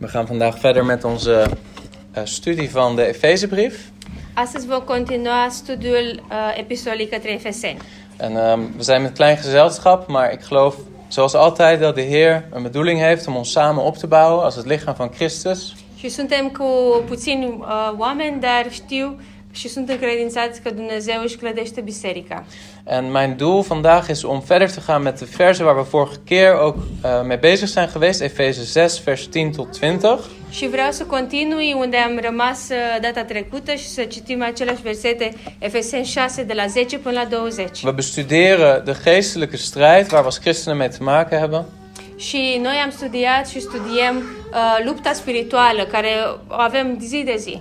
We gaan vandaag verder met onze uh, studie van de Efezebrief. Astăzi vom continua studiul uh, epistolei către Efeseni. En um, we zijn met klein gezelschap, maar ik geloof zoals altijd dat de Heer een bedoeling heeft om ons samen op te bouwen als het lichaam van Christus. Și suntem cu puțini uh, oameni, dar știu și sunt încredințați că Dumnezeu își clădește biserica. En mijn doel vandaag is om verder te gaan met de versen waar we vorige keer ook uh, mee bezig zijn geweest, Efeze 6, vers 10 tot 20. Și vreau să continui unde am rămas uh, data trecută și să citim aceleași versete, Efeseni 6, de la 10 până la 20. We bestuderen de geestelijke strijd waar we als christenen mee te maken hebben. Și noi am studiat și studiem uh, lupta spirituală care o avem zi de zi.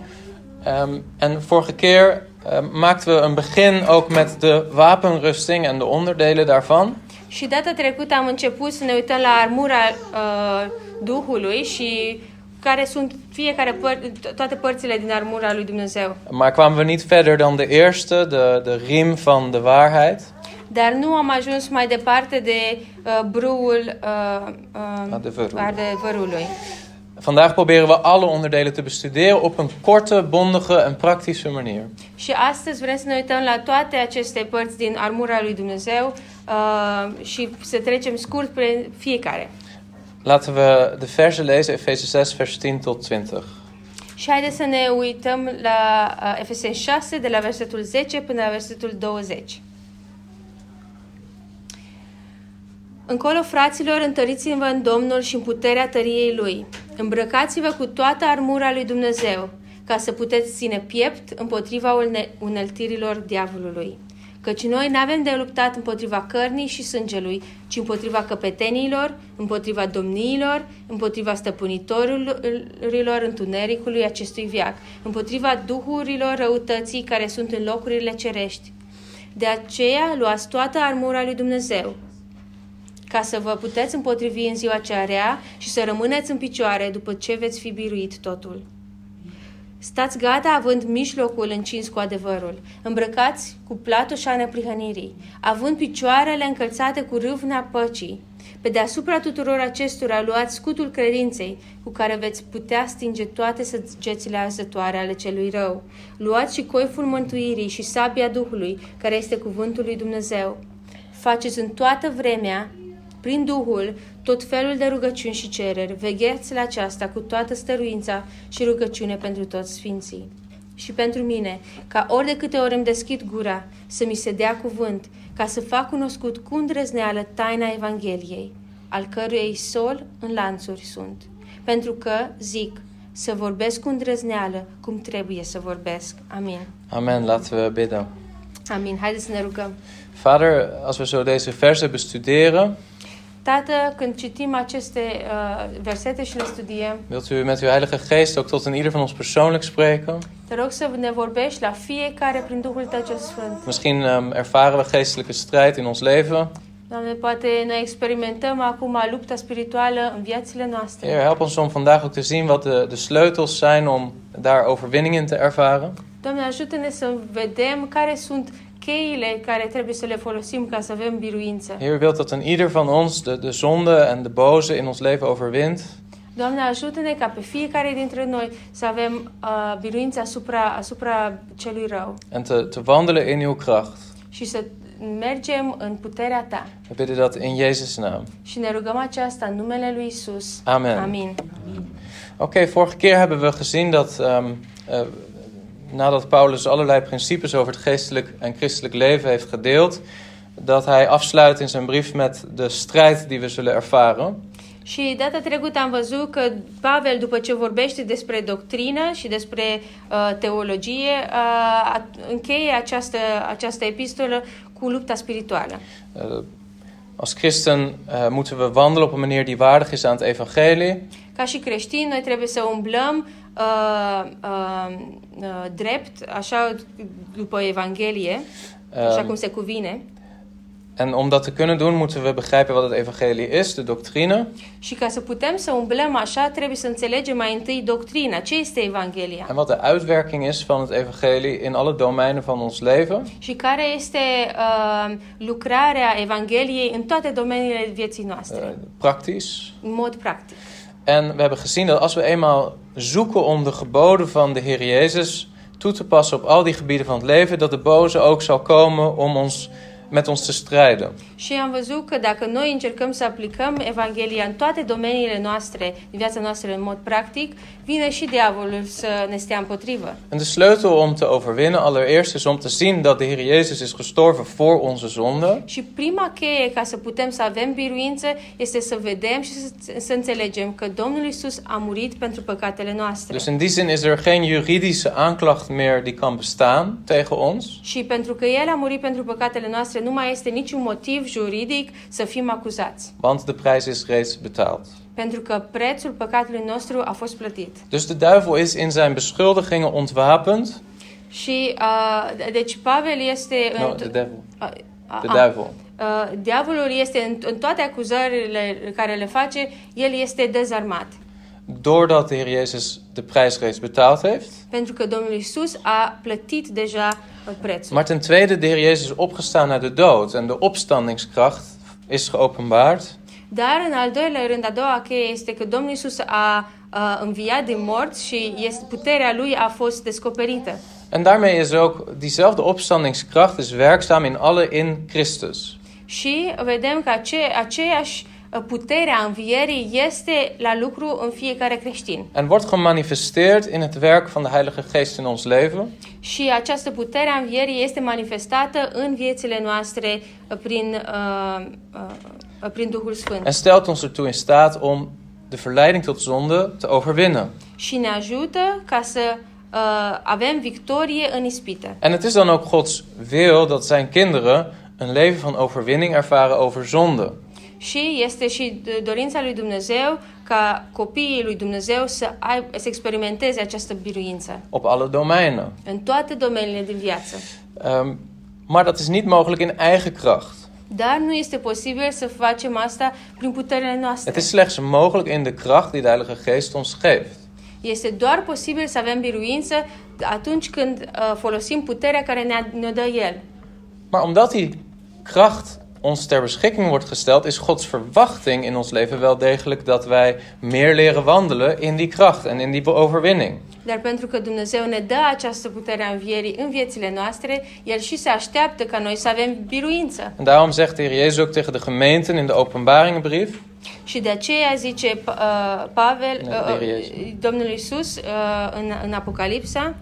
Um, en vorige keer uh, maakten we een begin ook met de wapenrusting en de onderdelen daarvan. Și data trecută am început să ne uităm la armura uh, Duhului și care sunt fiecare păr- toate părțile din armura lui Dumnezeu. Maar kwamen we niet verder dan de eerste, de, de riem van de waarheid. Dar nu am ajuns mai departe de uh, brâul uh, uh, Adevărului. adevărului. Vandaag proberen we alle onderdelen te bestuderen op een korte, bondige en praktische manier. Și astăzi vrem să ne uităm la toate aceste părți din armura lui Dumnezeu uh, și să trecem scurt pe fiecare. Laten we de versen lezen, Efeze 6, vers 10 tot 20. Și haideți să ne uităm la uh, Efeseni 6, de la versetul 10 până la versetul 20. Încolo, fraților, întăriți-vă în Domnul și în puterea tăriei Lui. Îmbrăcați-vă cu toată armura lui Dumnezeu, ca să puteți ține piept împotriva une- uneltirilor diavolului. Căci noi nu avem de luptat împotriva cărnii și sângelui, ci împotriva căpeteniilor, împotriva domniilor, împotriva stăpânitorilor întunericului acestui viac, împotriva duhurilor răutății care sunt în locurile cerești. De aceea luați toată armura lui Dumnezeu, ca să vă puteți împotrivi în ziua cea rea și să rămâneți în picioare după ce veți fi biruit totul. Stați gata având mijlocul încins cu adevărul, îmbrăcați cu platoșa neprihănirii, având picioarele încălțate cu râvna păcii. Pe deasupra tuturor acestora luați scutul credinței, cu care veți putea stinge toate săgețile arzătoare ale celui rău. Luați și coiful mântuirii și sabia Duhului, care este cuvântul lui Dumnezeu. Faceți în toată vremea prin Duhul, tot felul de rugăciuni și cereri, vegheți la aceasta cu toată stăruința și rugăciune pentru toți sfinții. Și pentru mine, ca ori de câte ori îmi deschid gura, să mi se dea cuvânt, ca să fac cunoscut cu îndrăzneală taina Evangheliei, al căruei sol în lanțuri sunt. Pentru că, zic, să vorbesc cu îndrăzneală cum trebuie să vorbesc. Amin. Amen, laten we bidden. Amin. Haideți să ne rugăm. Vader, als we zo deze versen bestuderen, Tată, când citim aceste uh, versete și le studiem, wilt u met uw Heilige Geest ook tot in ieder van ons persoonlijk spreken? te rog să ne vorbești la fiecare prin Duhul Tău cel Sfânt. Misschien um, ervaren we geestelijke strijd in ons leven. Doamne, poate noi experimentăm acum lupta spirituală în viețile noastre. Heer, help ons om vandaag ook te zien wat de, de sleutels zijn om daar overwinning in te ervaren. Doamne, ajută-ne să vedem care sunt cheile care trebuie să le folosim ca să avem biruință. Heer, u wilt dat in ieder van ons de, de zonde en de boze in ons leven overwint. Doamne, ajută-ne ca pe fiecare dintre noi să avem uh, biruință asupra, asupra celui rău En te, te wandelen in uw kracht. și să mergem în puterea Ta. We bidden dat in Jezus' naam. Și ne rugăm aceasta în numele Lui Isus. Amen. Amin. Oké, vorige keer hebben we gezien dat um, uh, nadat Paulus allerlei principes over het geestelijk en christelijk leven heeft gedeeld, dat hij afsluit in zijn brief met de strijd die we zullen ervaren. Și data trecută am văzut că Pavel, după ce vorbește despre doctrină și despre uh, teologie, uh, încheie această, această epistolă cu lupta spirituală. Uh, als christen uh, moeten we wandelen op een manier die waardig is aan het evangelie. Ca și creștini, noi trebuie să umblăm drept, așa după Evanghelie, așa Um, cum se cuvine. en om dat te kunnen doen, moeten we begrijpen wat het evangelie is, de doctrine. Și ca să putem să umblăm așa, trebuie să înțelegem mai întâi doctrina. Ce este Evanghelia? En wat de uitwerking is van het evangelie in alle domeinen van ons leven. Și care este uh, lucrarea Evangheliei în toate domeniile vieții noastre, Uh, praktisch. în mod practic. En we hebben gezien dat als we eenmaal zoeken om de geboden van de Heer Jezus toe te passen op al die gebieden van het leven, dat de boze ook zal komen om ons met ons te strijden. Și am văzut că dacă noi încercăm să aplicăm Evanghelia în toate domeniile noastre, din viața noastră în mod practic, vine și diavolul să ne stea împotrivă. En de sleutel om te overwinnen allereerst is om te zien dat de Heer Jezus is gestorven voor onze zonde. Și prima cheie ca să putem să avem biruință este să vedem și să, să înțelegem că Domnul Isus a murit pentru păcatele noastre. Dus in die zin is er geen juridische aanklacht meer die kan bestaan tegen ons. Și pentru că El a murit pentru păcatele noastre, nu mai este niciun motiv juridic să fim acuzați. Want de prijs is reeds betaald. Pentru că prețul păcatului nostru a fost plătit. Dus de duivel is in zijn beschuldigingen ontwapend. Și, uh, deci, Pavel este... No, în- de devil. Uh, uh, duivel. Uh, diavolul este în, în toate acuzările care le face, el este dezarmat. Doordat de Heer Jezus de prijs reeds betaald heeft. Pentru că Domnul Isus a plătit deja uh, prețul. Maar ten tweede, de Heer Jezus is opgestaan uit de dood. En de opstandingskracht is geopenbaard. Dar, în al doilea rând, a doua cheie este că Domnul Isus a, a înviat din morți și este, puterea lui a fost descoperită. En daarmee is ook diezelfde opstandingskracht is werkzaam in alle in Christus. Și vedem că ace, aceeași uh, putere a învierii este la lucru în fiecare creștin. En wordt gemanifesteerd in het werk van de Heilige Geest in ons leven. Și această putere a învierii este manifestată în viețile noastre uh, prin, uh, uh, prin Duhul Sfânt. En stelt ons ertoe in staat om de verleiding tot zonde te overwinnen. Și ne ajută ca să uh, avem victorie în ispită. En het is dan ook Gods wil dat zijn kinderen een leven van overwinning ervaren over zonde. Și este și dorința lui Dumnezeu ca copiii lui Dumnezeu să, ai, să experimenteze această biruință Op alle domeinen. în toate domeniile din viață. Ehm, maar dat is niet mogelijk in eigen kracht. Dar nu este posibil să facem asta prin puterile noastre. Het is slechts mogelijk in de kracht die de Heilige Geest ons geeft. Este doar posibil să avem biruință atunci când uh, folosim puterea care ne, ne dă El. Maar omdat die kracht ons ter beschikking wordt gesteld, is Gods verwachting in ons leven wel degelijk dat wij meer leren wandelen in die kracht en in die overwinning. Dar pentru că Dumnezeu ne dă această putere a învierii în viețile noastre, El și se așteaptă ca noi să avem biruință. En daarom zegt de Heer Jezus ook tegen de gemeenten in de openbaringenbrief, Și de aceea zice uh, Pavel, uh, Iisus. Domnul Isus uh, în, în Apocalipsa,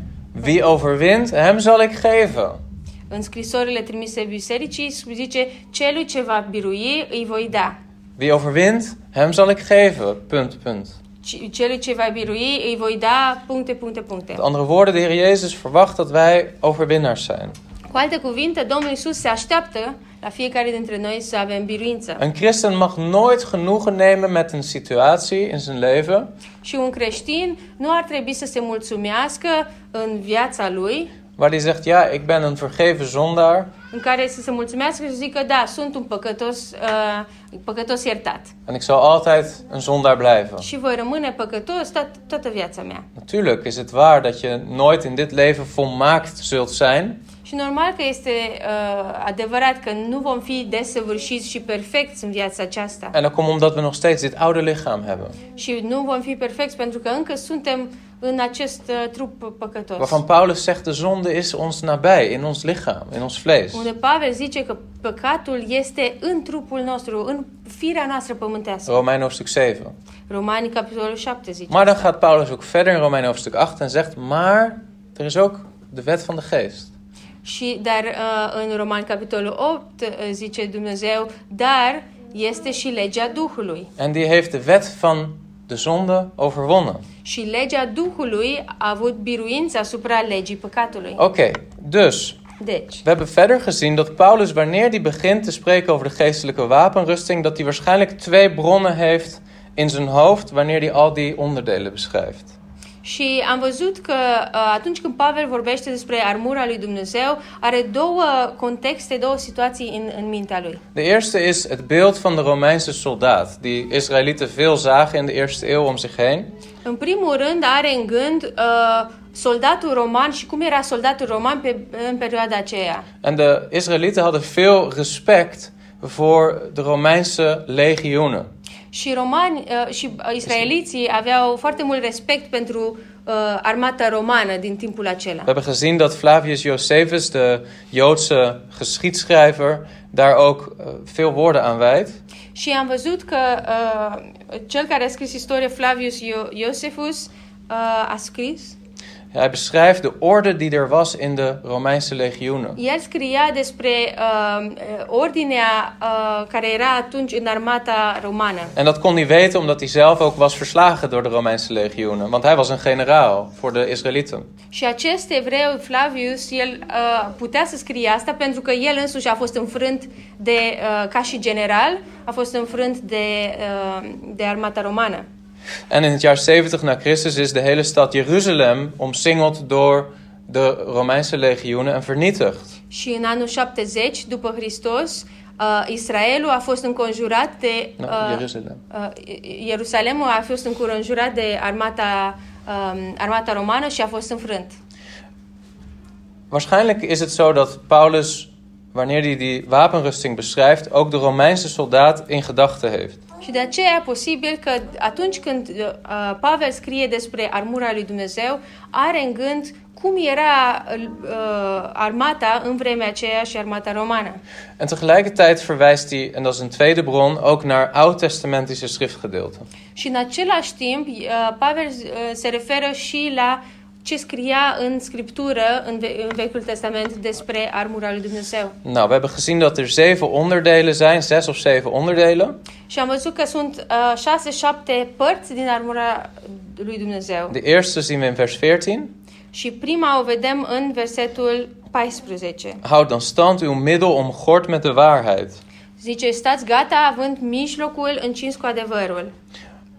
wie overwint, hem zal ik geven. În scrisorile trimise bisericii, zice, celui ce va birui îi voi da. Wie overwint, hem zal ik geven. Punt, punt. Ci- Celui ce va birui îi voi da puncte, puncte, puncte. Met andere woorden, de Heer Jezus verwacht dat wij overwinnaars zijn. Cu alte cuvinte, Domnul Isus se așteaptă la fiecare dintre noi să avem biruință. Een christen mag nooit genoegen nemen met een situatie in zijn leven Și un creștin nu ar trebui să se mulțumească în viața lui, waar hij zegt, ja, ik ben een vergeven zondaar. în care să se mulțumească și zică, da, sunt un păcătos, uh, păcătos iertat. En ik zal altijd een zondaar blijven. Și voi rămâne păcătos tot, toată viața mea. Natuurlijk is het waar dat je nooit in dit leven volmaakt zult zijn. Și normal că este uh, adevărat că nu vom fi desăvârșiți și perfecți în viața aceasta. En dat komt omdat we nog steeds dit oude lichaam hebben. Și nu vom fi perfecți pentru că încă suntem în acest uh, trup păcătos. Waarvan Paulus zegt, de zonde is ons nabij, in ons lichaam, in ons vlees. Unde Pavel zice că păcatul este în trupul nostru, în firea noastră pământească. Romein hoofdstuk 7. Romani, capitolul 7 zice. Maar dan gaat Paulus ook verder in Romein hoofdstuk 8 en zegt, maar er is ook de wet van de geest. Și, dar uh, în Romani, capitolul 8 uh, zice Dumnezeu, dar este și legea Duhului. En die heeft de wet van de zonde overwonnen. Și legea Duhului a avut biruință asupra legii păcatului. Oké, dus Deci, we hebben verder gezien dat Paulus, wanneer hij begint te spreken over de geestelijke wapenrusting, dat hij waarschijnlijk twee bronnen heeft in zijn hoofd wanneer hij al die onderdelen beschrijft. Și am văzut că uh, atunci când Pavel vorbește despre armura lui Dumnezeu, are două contexte, două situații în, în mintea lui. De eerste is het beeld van de Romeinse soldaat, die Israëlieten veel zagen in de eerste eeuw om zich heen. În primul rând are în gând uh, soldatul roman și cum era soldatul roman pe, în perioada aceea. En de Israëlieten hadden veel respect voor de Romeinse legioenen. Și romani uh, și uh, israeliții aveau foarte mult respect pentru uh, armata romană din timpul acela. We hebben gezien dat Flavius Josephus, de Joodse geschiedschrijver, daar ook uh, veel woorden aan wijdt. Și am văzut că uh, cel care a scris istoria, Flavius Io- Iosefus, uh, a scris. Hij beschrijft de orde die er was in de Romeinse legioenen. El scria despre uh, ordinea uh, care era atunci în armata romană. En dat kon hij weten omdat hij zelf ook was verslagen door de Romeinse legioenen. Want hij was een generaal voor de Israëlieten. Și acest evreu, Flavius, el uh, putea să scrie asta pentru că el însuși a fost înfrânt de, uh, ca și general, a fost înfrânt de, uh, de armata romană. En in het jaar 70 na Christus is de hele stad Jeruzalem omsingeld door de Romeinse legioenen en vernietigd. Și în anul 70 după Hristos, uh, Israelul a fost înconjurat de No, uh, Jeruzalem. uh, a fost înconjurat de armata um, armata romană și a fost înfrânt. Waarschijnlijk is het zo dat Paulus, wanneer hij die wapenrusting beschrijft, ook de Romeinse soldaat in gedachten heeft. Și de aceea e posibil că atunci când uh, Pavel scrie despre armura lui Dumnezeu, are în gând cum era uh, armata în vremea aceea și armata romană. En tegelijkertijd verwijst hij, en dat is een tweede bron, ook naar oud-testamentische schriftgedeelten. Și în același timp, uh, Pavel uh, se referă și la ce scria în Scriptură, în, Ve- în Vechiul Testament, despre armura lui Dumnezeu. Nou, we hebben gezien dat er zeven onderdelen zijn, zes of zeven onderdelen. Și am văzut că sunt uh, șase, șapte părți din armura lui Dumnezeu. De eerste zien we in vers 14. Și prima o vedem în versetul 14. Houd dan stand uw middel omgord met de waarheid. Zice, stați gata având mijlocul încins cu adevărul.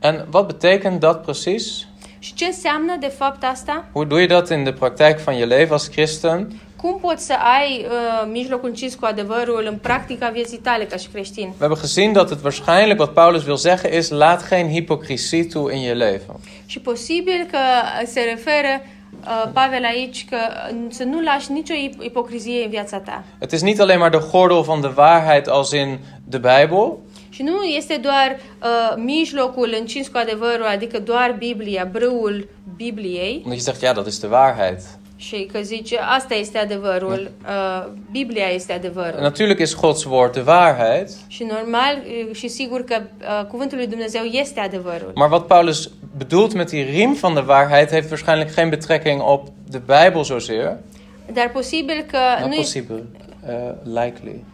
En wat betekent dat precies? Și ce înseamnă de fapt asta? Hoe doe je dat in de praktijk van je leven als christen? Cum poți să ai uh, mijlocul încins cu adevărul în practica vieții tale ca și creștin? We hebben gezien dat het waarschijnlijk wat Paulus wil zeggen is: laat geen hypocrisie toe in je leven. Și posibil că se referă uh, Pavel aici că uh, să nu lași nicio ip- ipocrizie în viața ta. Het is niet alleen maar de gordel van de waarheid als in de Bijbel, Și nu este doar uh, mijlocul încins cu adevărul, adică doar Biblia, brâul Bibliei, omdat je zegt: ja, dat is de waarheid. și că zice asta este adevărul, uh, Biblia este adevărul. natuurlijk is Gods woord de waarheid. Și normal uh, și sigur că uh, cuvântul lui Dumnezeu este adevărul. Maar wat Paulus bedoelt met die riem van de waarheid heeft waarschijnlijk geen betrekking op de Bijbel zozeer. Dar posibil că Nou, nu este, possible. Uh, likely.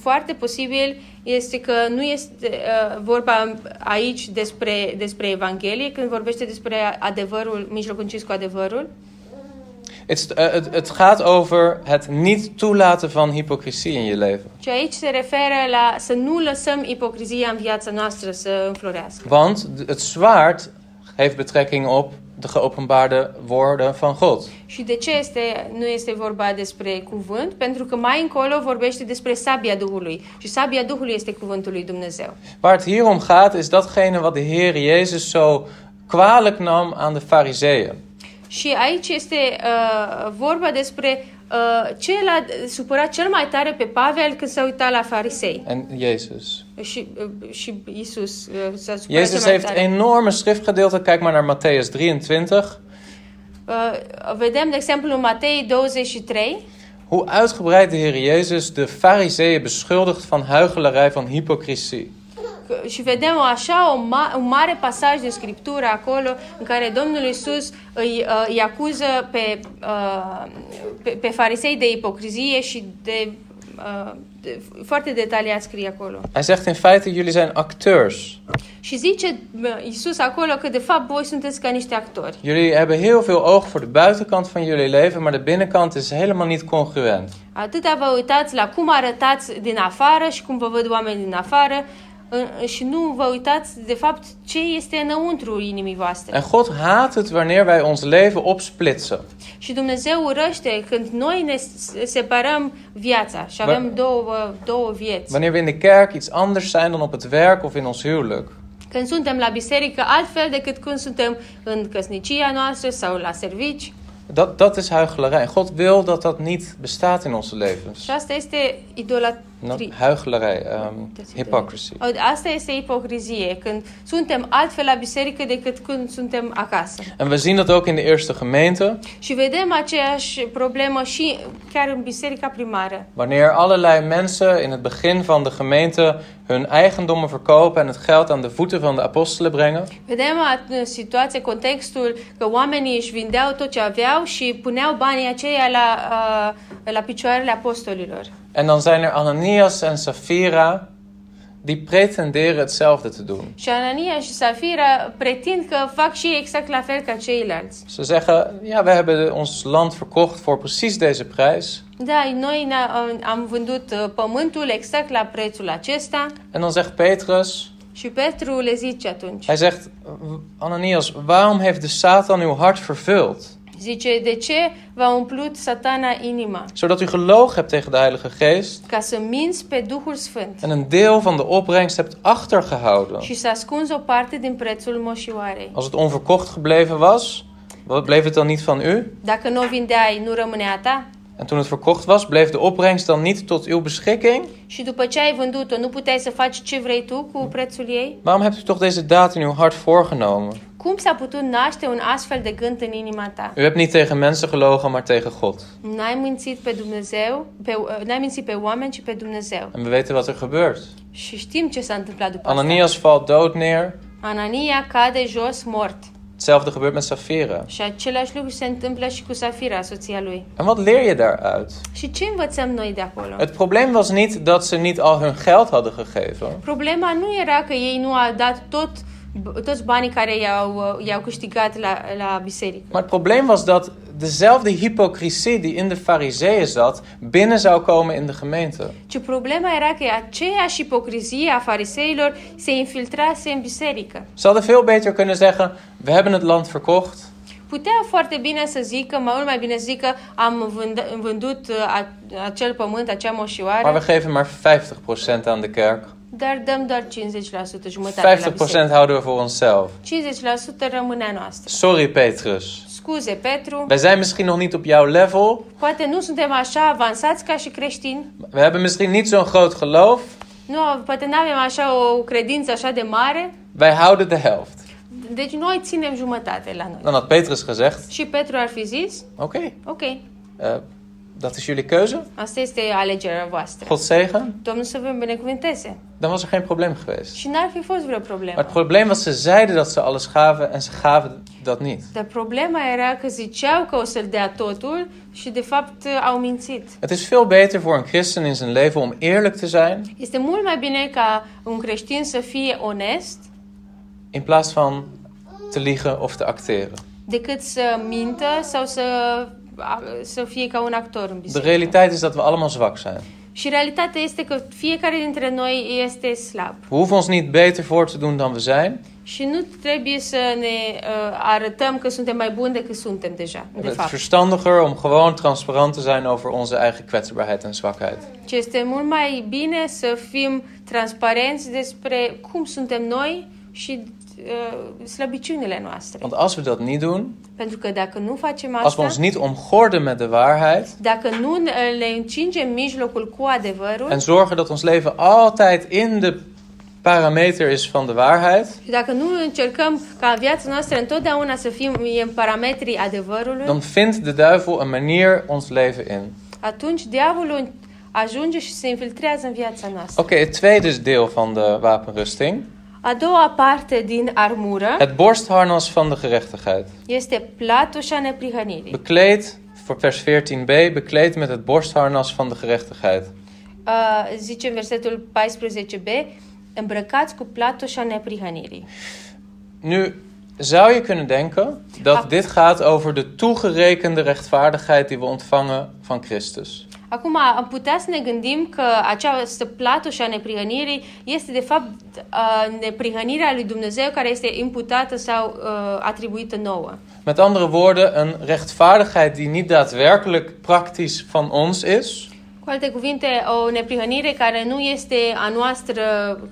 Foarte posibil este că nu este uh, vorba aici despre, despre Evanghelie, când vorbește despre adevărul, mijlocul încins cu adevărul, Het, uh, het, het gaat over het niet toelaten van hypocrisie in je leven. ci aici se referă la să nu lăsăm ipocrizia în viața noastră să înflorească. Want d- het zwaard heeft betrekking op de geopenbaarde woorden van God. Și de ce este, nu este vorba despre cuvânt? Pentru că mai încolo vorbește despre sabia Duhului. Și sabia Duhului este cuvântul lui Dumnezeu. Waar het hier om gaat is datgene wat de Heer Jezus zo kwalijk nam aan de fariseeën. Și aici este uh, vorba despre ce l-a supărat cel mai tare pe Pavel când s-a uitat la farisei. En Jezus. Și, uh, și Isus uh, s-a supărat Jezus heeft tare. enorme schriftgedeelten. Kijk maar naar Matthäus 23. Uh, vedem, de exemplu, în Matei 23, Hoe uitgebreid de Heer Jezus de fariseeën beschuldigt van huichelarij, van hypocrisie. Că- și vedem așa o ma- un mare pasaj din Scriptură acolo în care Domnul Isus îi, uh, îi acuză pe, uh, pe, pe farisei de ipocrizie și de, uh, de foarte detaliat scrie acolo. Hij zegt in feite, jullie zijn acteurs. Și zice uh, Isus acolo că de fapt voi sunteți ca niște actori. Jullie hebben heel veel oog voor de buitenkant van jullie leven, maar de binnenkant is helemaal niet congruent. Atâta vă uitați la cum arătați din afară și cum vă văd oamenii din afară uh, și nu vă uitați de fapt ce este înăuntru inimii voastre. En God haat het wanneer wij ons leven opsplitsen. Și Dumnezeu urăște când noi ne separăm viața și avem două, două vieți. Wanneer we in de kerk iets anders zijn dan op het werk of in ons huwelijk. Când suntem la biserică altfel decât când suntem în căsnicia noastră sau la servici. Dat, dat is huichelarij. God wil dat dat niet bestaat in onze levens. Și asta este idola- No, Tri- huichelarij, um, hypocrisy. O, Asta este ipocrizie, când suntem altfel la biserică decât când suntem acasă. En we zien dat ook in de eerste gemeente, Și vedem aceeași problemă și chiar în biserica primară. wanneer allerlei mensen in het begin van de gemeente hun eigendommen verkopen en het geld aan de voeten van de apostelen brengen. Vedem situația, contextul că oamenii își vindeau tot ce aveau și puneau banii aceia la, uh, la picioarele apostolilor. En dan zijn er Ananias en Sapphira die pretenderen hetzelfde te doen. Și Anania și Safira pretind că fac și exact la fel ca ceilalți. Ze zeggen, ja, we hebben ons land verkocht voor precies deze prijs. Da, noi ne- am vândut uh, pământul exact la prețul acesta En dan zegt Petrus, și Petru le zice atunci. hij zegt, Ananias, waarom heeft de Satan uw hart vervuld? Zice, de ce v-a umplut satana inima? Zodat u gelogen hebt tegen de Heilige Geest Ca să minți pe Duhul Sfânt en een deel van de opbrengst hebt achtergehouden. și să ascunzi o parte din prețul moșioarei. Als het onverkocht gebleven was, wat bleef het dan niet van u? Dacă nu vindeai, nu rămânea a ta? En toen het verkocht was, bleef de opbrengst dan niet tot uw beschikking? Și după ce ai vândut-o, nu puteai să faci ce vrei tu cu prețul ei? Waarom hebt u toch deze daad in uw hart voorgenomen? Cum s-a putut naște un astfel de gând în inima ta? U hebt niet tegen mensen gelogen, maar tegen God. N-ai mințit pe Dumnezeu, pe, uh, n-ai mințit pe oameni, ci pe Dumnezeu. En we weten wat er gebeurt. Și știm ce s-a întâmplat după asta. Ananias valt dood neer. Anania cade jos mort. Hetzelfde gebeurt met Sapphira. Și același lucru se întâmplă și cu Safira, soția lui. En wat leer je daaruit? Și ce învățăm noi de acolo? Het probleem was niet dat ze niet al hun geld hadden gegeven. Problema nu era că ei nu au dat tot, toți banii care i-au, uh, i-au câștigat la, la biserică. Maar het probleem was dat dezelfde hypocrisie die in de fariseeën zat, binnen zou komen in de gemeente. Ci problema era că aceeași ipocrizie a fariseilor se infiltrase în biserică. Ze hadden veel beter kunnen zeggen: We hebben het land verkocht. Putea foarte bine să zică, mult mai bine să zică, am vând- vândut uh, acel pământ, acea Maar moșioară, we geven maar 50% aan de kerk. Dar dăm doar 50%, jumătate la 50% biserică. houden we voor onszelf. 50% rămâne a noastră. Sorry, Petrus. Scuze, Petru, Wij zijn misschien nog niet op jouw level. poate nu suntem așa avansați ca și creștini, We hebben misschien niet zo'n groot geloof. nu, poate nu avem așa o credință așa de mare, Wij houden de helft. deci noi ținem jumătate la noi. Dan had Petrus gezegd: Și Petru ar fi zis, Oké, ok, eh, dat is jullie keuze. asta este alegerea voastră. God zegen. Domnul să vă binecuvânteze. Dan was er geen probleem geweest. Și n-ar fi fost vreo Maar problemă. het probleem was, ze zeiden dat ze alles gaven en ze gaven dat niet. Dar problema era că ziceau că o să-l dea totul și de fapt au mințit. Het is veel beter voor een christen in zijn leven om eerlijk te zijn, Este mult mai bine ca un creștin să fie onest in plaats van te liegen of te acteren. decât să mintă sau să, să fie ca un actor în De biserică. realiteit is dat we allemaal zwak zijn. Și realitatea este că fiecare dintre noi este slab. We hoeven ons niet beter voor te doen dan we zijn. Și nu trebuie să ne uh, arătăm că suntem mai buni decât suntem deja, de Het is fapt. verstandiger om gewoon transparant te zijn over onze eigen kwetsbaarheid en zwakheid. Ce este mult mai bine să fim transparenți despre cum suntem noi și uh, slăbiciunile noastre. Want als we dat niet doen, Pentru că dacă nu facem als we asta, ons niet omgorden met de waarheid dacă nu ne le încingem mijlocul cu adevărul en zorgen dat ons leven altijd in de parameter is van de waarheid, dacă nu încercăm ca viața noastră întotdeauna să fim în parametrii adevărului, dan vindt de duivel een manier ons leven in. atunci diavolul ajunge și se infiltrează în viața noastră. Oké, het tweede deel van de wapenrusting. A doua parte din armură Het borstharnas van de gerechtigheid. este platușa neprihănirii. Bekleed, voor vers 14b, bekleed met het borstharnas van de gerechtigheid. Uh, zice în versetul 14b, îmbrăcați cu platușa neprihănirii. Nu zou je kunnen denken dat dit gaat over de toegerekende rechtvaardigheid die we ontvangen van Christus. Acum, am putea să ne gândim că această platușă a neprihănirii este, de fapt, uh, neprihănirea lui Dumnezeu care este imputată sau uh, atribuită nouă. Met andere woorden, een rechtvaardigheid die niet daadwerkelijk praktisch van ons is, Cu alte cuvinte, o neprihănire care nu este a noastră,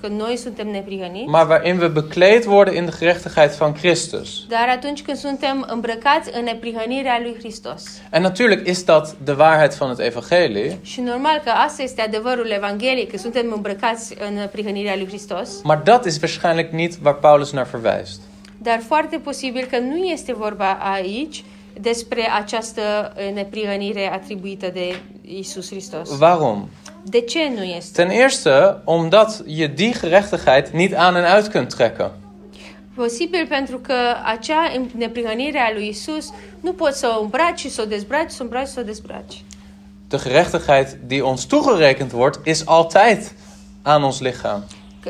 că noi suntem neprihăniți, maar waarin we bekleed worden in de gerechtigheid van Christus. dar atunci când suntem îmbrăcați în neprihănirea lui Hristos. En natuurlijk is dat de waarheid van het evangelie, Și normal că asta este adevărul Evangheliei, că suntem îmbrăcați în prihănirea lui Hristos, maar dat is waarschijnlijk niet waar Paulus naar verwijst. dar foarte posibil că nu este vorba aici despre această eh, neprihănire atribuită de Isus Hristos. Waarom? De ce nu este? Ten eerste omdat je die gerechtigheid niet aan en uit kunt trekken. Posibil pentru că acea neprihănire a lui Isus nu poți să o îmbraci și să o dezbraci, să o îmbraci să o dezbraci. De gerechtigheid die ons toegerekend wordt, is altijd aan ons lichaam.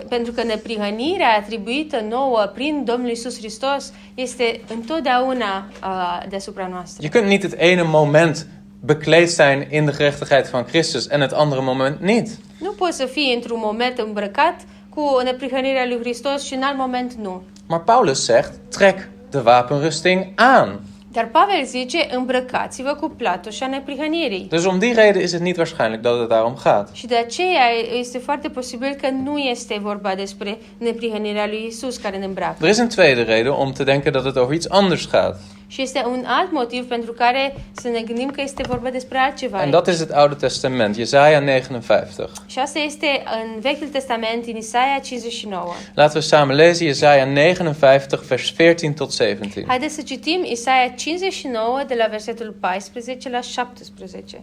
Pentru că neprihănirea atribuită nouă prin Domnul Isus Hristos este întotdeauna uh, deasupra noastră. Je kunt niet het ene moment bekleed zijn in de gerechtigheid van Christus en het andere moment niet. Nu poți să fii într-un moment îmbrăcat cu neprihănirea lui Hristos și în alt moment nu. Maar Paulus zegt: trek de wapenrusting aan. Dar Pavel zice, îmbrăcați-vă cu platoșa neprihănirii. Dus om die reden is het niet waarschijnlijk dat het daarom gaat. Și de aceea este foarte posibil că nu este vorba despre neprihănirea lui Isus care ne îmbracă. Er is een tweede reden om te denken dat het over iets anders gaat. Și este un alt motiv pentru care să ne gândim că este vorba despre altceva. En dat is het Oude Testament, Jesaja 59. Și asta este în Vechiul Testament, în Isaia 59. Laten we samen lezen Jesaja 59, vers 14 tot 17. Haideți să citim Isaia 59 de la versetul 14 la 17.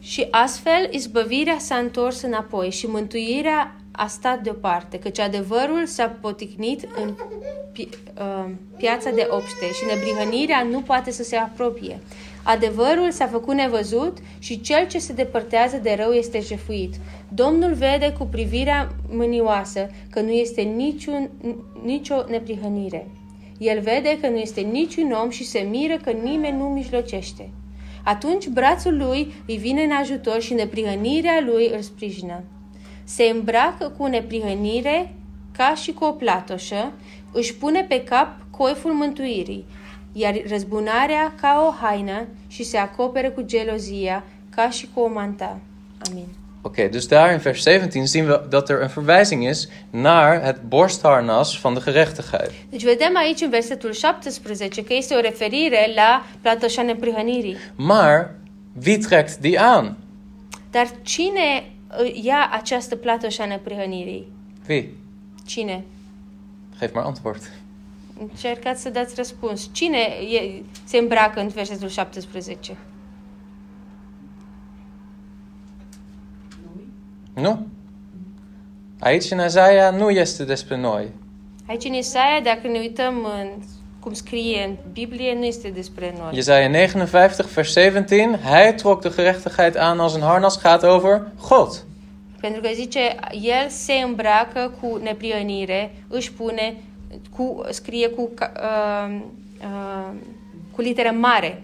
Și astfel izbăvirea s-a întors înapoi și mântuirea a stat deoparte, căci adevărul s-a poticnit în pi, uh, piața de obște și nebrihănirea nu poate să se apropie. Adevărul s-a făcut nevăzut și cel ce se depărtează de rău este jefuit. Domnul vede cu privirea mânioasă că nu este niciun, nicio neprihănire. El vede că nu este niciun om și se miră că nimeni nu mijlocește. Atunci brațul lui îi vine în ajutor și neprihănirea lui îl sprijină. Se îmbracă cu neprihănire ca și cu o platoșă, își pune pe cap coiful mântuirii, iar răzbunarea ca o haină și se acoperă cu gelozia ca și cu o manta. Amin. Oké, dus daar in vers 17 zien we dat er een verwijzing is naar het borstharnas van de gerechtigheid. Deci vedem aici în versetul 17 că este o referire la platoșa neprihănirii. Maar wie trekt die aan? Dar cine uh, ia această platoșa neprihănirii? Wie? Cine? Geef maar antwoord. Încercați să dați răspuns. Cine e, se îmbracă în versetul 17? Nu? Aici în Azaia nu este despre noi. Aici în Isaia, dacă ne uităm în cum scrie în Biblie, nu este despre noi. Jezaja 59, vers 17. Hij trok de gerechtigheid aan als een harnas. Gaat over God. Pentru că zice, el se îmbracă cu neprihănire, își pune, cu, scrie cu, uh, uh, cu literă mare.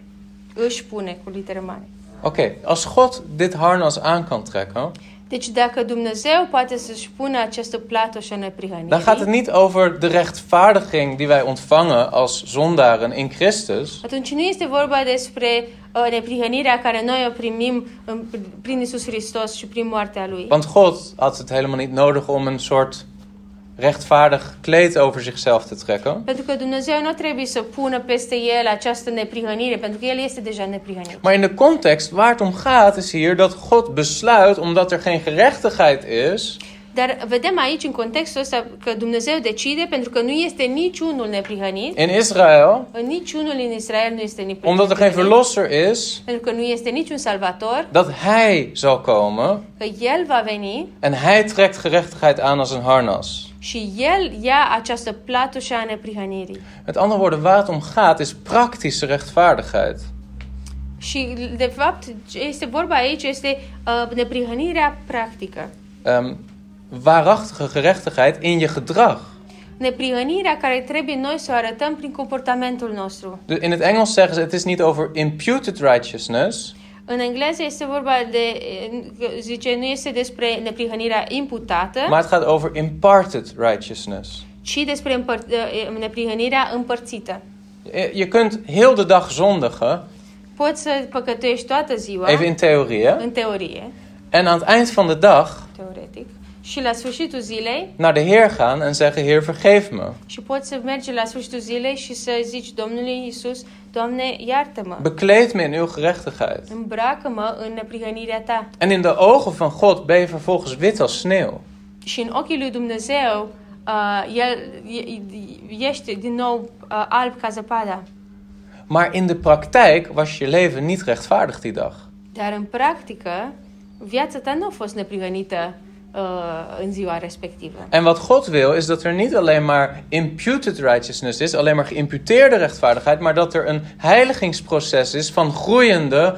Își pune cu literă mare. Oké, als God dit harnas aan kan trekken, Deci dacă Dumnezeu poate să-și pună această platoșă neprihănire, dan gaat het niet over de rechtvaardiging die wij ontvangen als zondaren in Christus. atunci nu este vorba despre uh, neprihănirea care noi o primim în, prin Isus Hristos și prin moartea Lui. Want God had het helemaal niet nodig om een soort rechtvaardig kleed over zichzelf te trekken. Pentru că Dumnezeu nu trebuie să pună peste el această neprihănire, pentru că el este deja neprihănit. Maar in de context waar het om gaat is hier dat God besluit, omdat er geen gerechtigheid is, Dar vedem aici, în contextul ăsta, că Dumnezeu decide pentru că nu este niciunul neprihănit, in Israël, în niciunul în Israel nu este neprihănit, omdat er geen verlosser is, pentru că nu este niciun salvator, dat Hij zal komen că El va veni en Hij trekt gerechtigheid aan als een harnas. Și El ia această platușă a neprihănirii. Met andere woorden, waar het om gaat is praktische rechtvaardigheid. Și, de fapt, este vorba aici este uh, neprihănirea practică. Ehm, waarachtige gerechtigheid in je gedrag. Neprihănirea care trebuie noi să o arătăm prin comportamentul nostru. In het Engels zeggen ze, het is niet over imputed righteousness, În engleză este vorba de, zice, nu este despre neprihănirea imputată, maar het gaat over imparted righteousness. ci despre împăr- neprihănirea împărțită. Je kunt heel de dag zondigen Poți să păcătuiești toată ziua, even in theorie, în teorie, en aan het eind van de dag teoretic, și la sfârșitul zilei, naar de Heer gaan en zeggen: Heer, vergeef me. și poți să mergi la sfârșitul zilei și să zici Domnului Isus, Doamne, iartă-mă, Bekleed me in uw gerechtigheid. îmbracă-mă în neprihănirea ta. En in de ogen van God ben je vervolgens wit als sneeuw. Și în ochii lui Dumnezeu, uh, el, e- ești din nou uh, alb ca zăpada. Maar in de praktijk was je leven niet rechtvaardig die dag. Dar în practică, viața ta nu a fost neprihănită uh, în ziua respectivă. En wat God wil is dat er niet alleen maar imputed righteousness is, alleen maar geïmputeerde rechtvaardigheid, maar dat er een heiligingsproces is van groeiende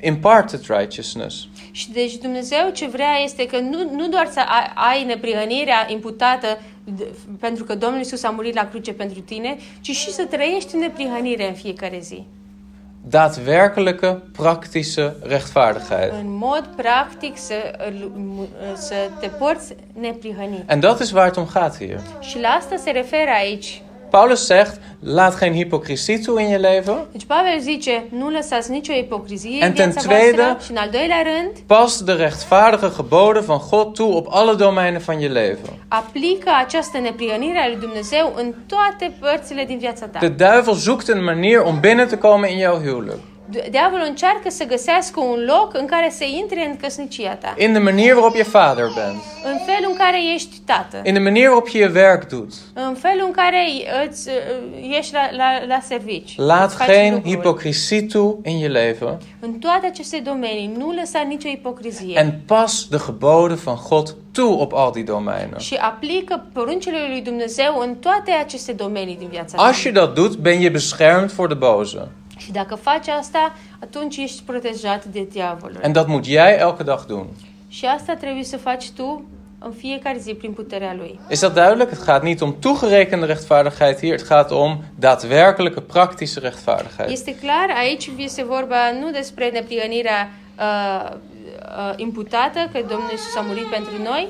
imparted righteousness. Și deci Dumnezeu ce vrea este că nu, nu doar să ai, ai neprihănirea imputată de- pentru că Domnul Isus a murit la cruce pentru tine, ci și să trăiești în neprihănire în fiecare zi. Daadwerkelijke, praktische rechtvaardigheid. În mod practic să, să te porți neprihănit. En dat is waar het om gaat hier. Și la asta se referă aici. Paulus zegt: laat geen hypocrisie toe in je leven. Deci Pavel zice, nu lăsați nicio ipocrizie En ten tweede-. Și în al doilea rând, Pas de rechtvaardige geboden van God toe op alle domeinen van je leven. aplică această neprihănire a lui Dumnezeu în toate părțile din viața ta. De duivel zoekt een manier om binnen te komen in jouw huwelijk. Diavolul încearcă să găsească un loc în care să intre în căsnicia ta. In de manier waarop je vader bent. În felul în care ești tată. In de manier waarop je je werk doet. În felul în care îți, uh, ești la, la, la servici. Laat Îți faci geen lucruri. hypocrisie toe in je leven. În toate aceste domenii, nu lăsa nicio ipocrizie. En pas de geboden van God toe op al die domeinen. Și aplică poruncile lui Dumnezeu în toate aceste domenii din viața ta. Als je dat doet, ben je beschermd voor de boze. Și dacă faci asta, atunci ești protejat de diavolul. En dat moet jij elke dag doen. Și asta trebuie să faci tu în fiecare zi prin puterea lui. Is dat duidelijk? Het gaat niet om toegerekende rechtvaardigheid hier. Het gaat om daadwerkelijke, praktische rechtvaardigheid. Este clar, aici este vorba nu despre neprihănirea uh, uh, imputată, că Domnul Iisus a murit pentru noi,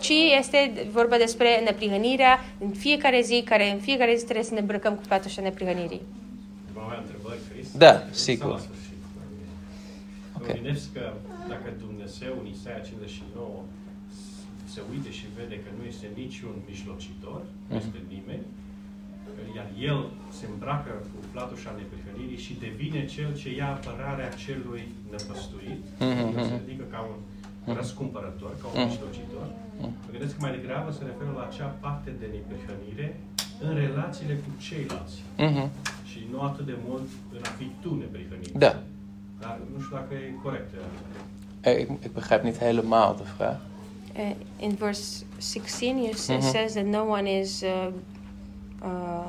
ci este vorba despre neprihănirea în fiecare zi, care în fiecare zi trebuie să ne îmbrăcăm cu patușa neprihănirii. Vă mai întrebări, Chris? Da, Sau sigur. la sfârșit? Ok. Mă gândesc că dacă Dumnezeu în Isaia 59 se uite și vede că nu este niciun mijlocitor, nu este nimeni, iar El se îmbracă cu platușa neprihănirii și devine Cel ce ia apărarea celui năpăstuit, Mhm, se ridică ca un răscumpărător, ca un mijlocitor, mă gândesc că mai degrabă se referă la acea parte de neprihănire în relațiile cu ceilalți Mhm. Nu atât de mult în a fi tu neprihănit. Da. Dar nu știu dacă e corect. Eh, Ik, ik begrijp niet helemaal de vraag. Uh, in verse 16 it Mhm. says that no one is uh, uh.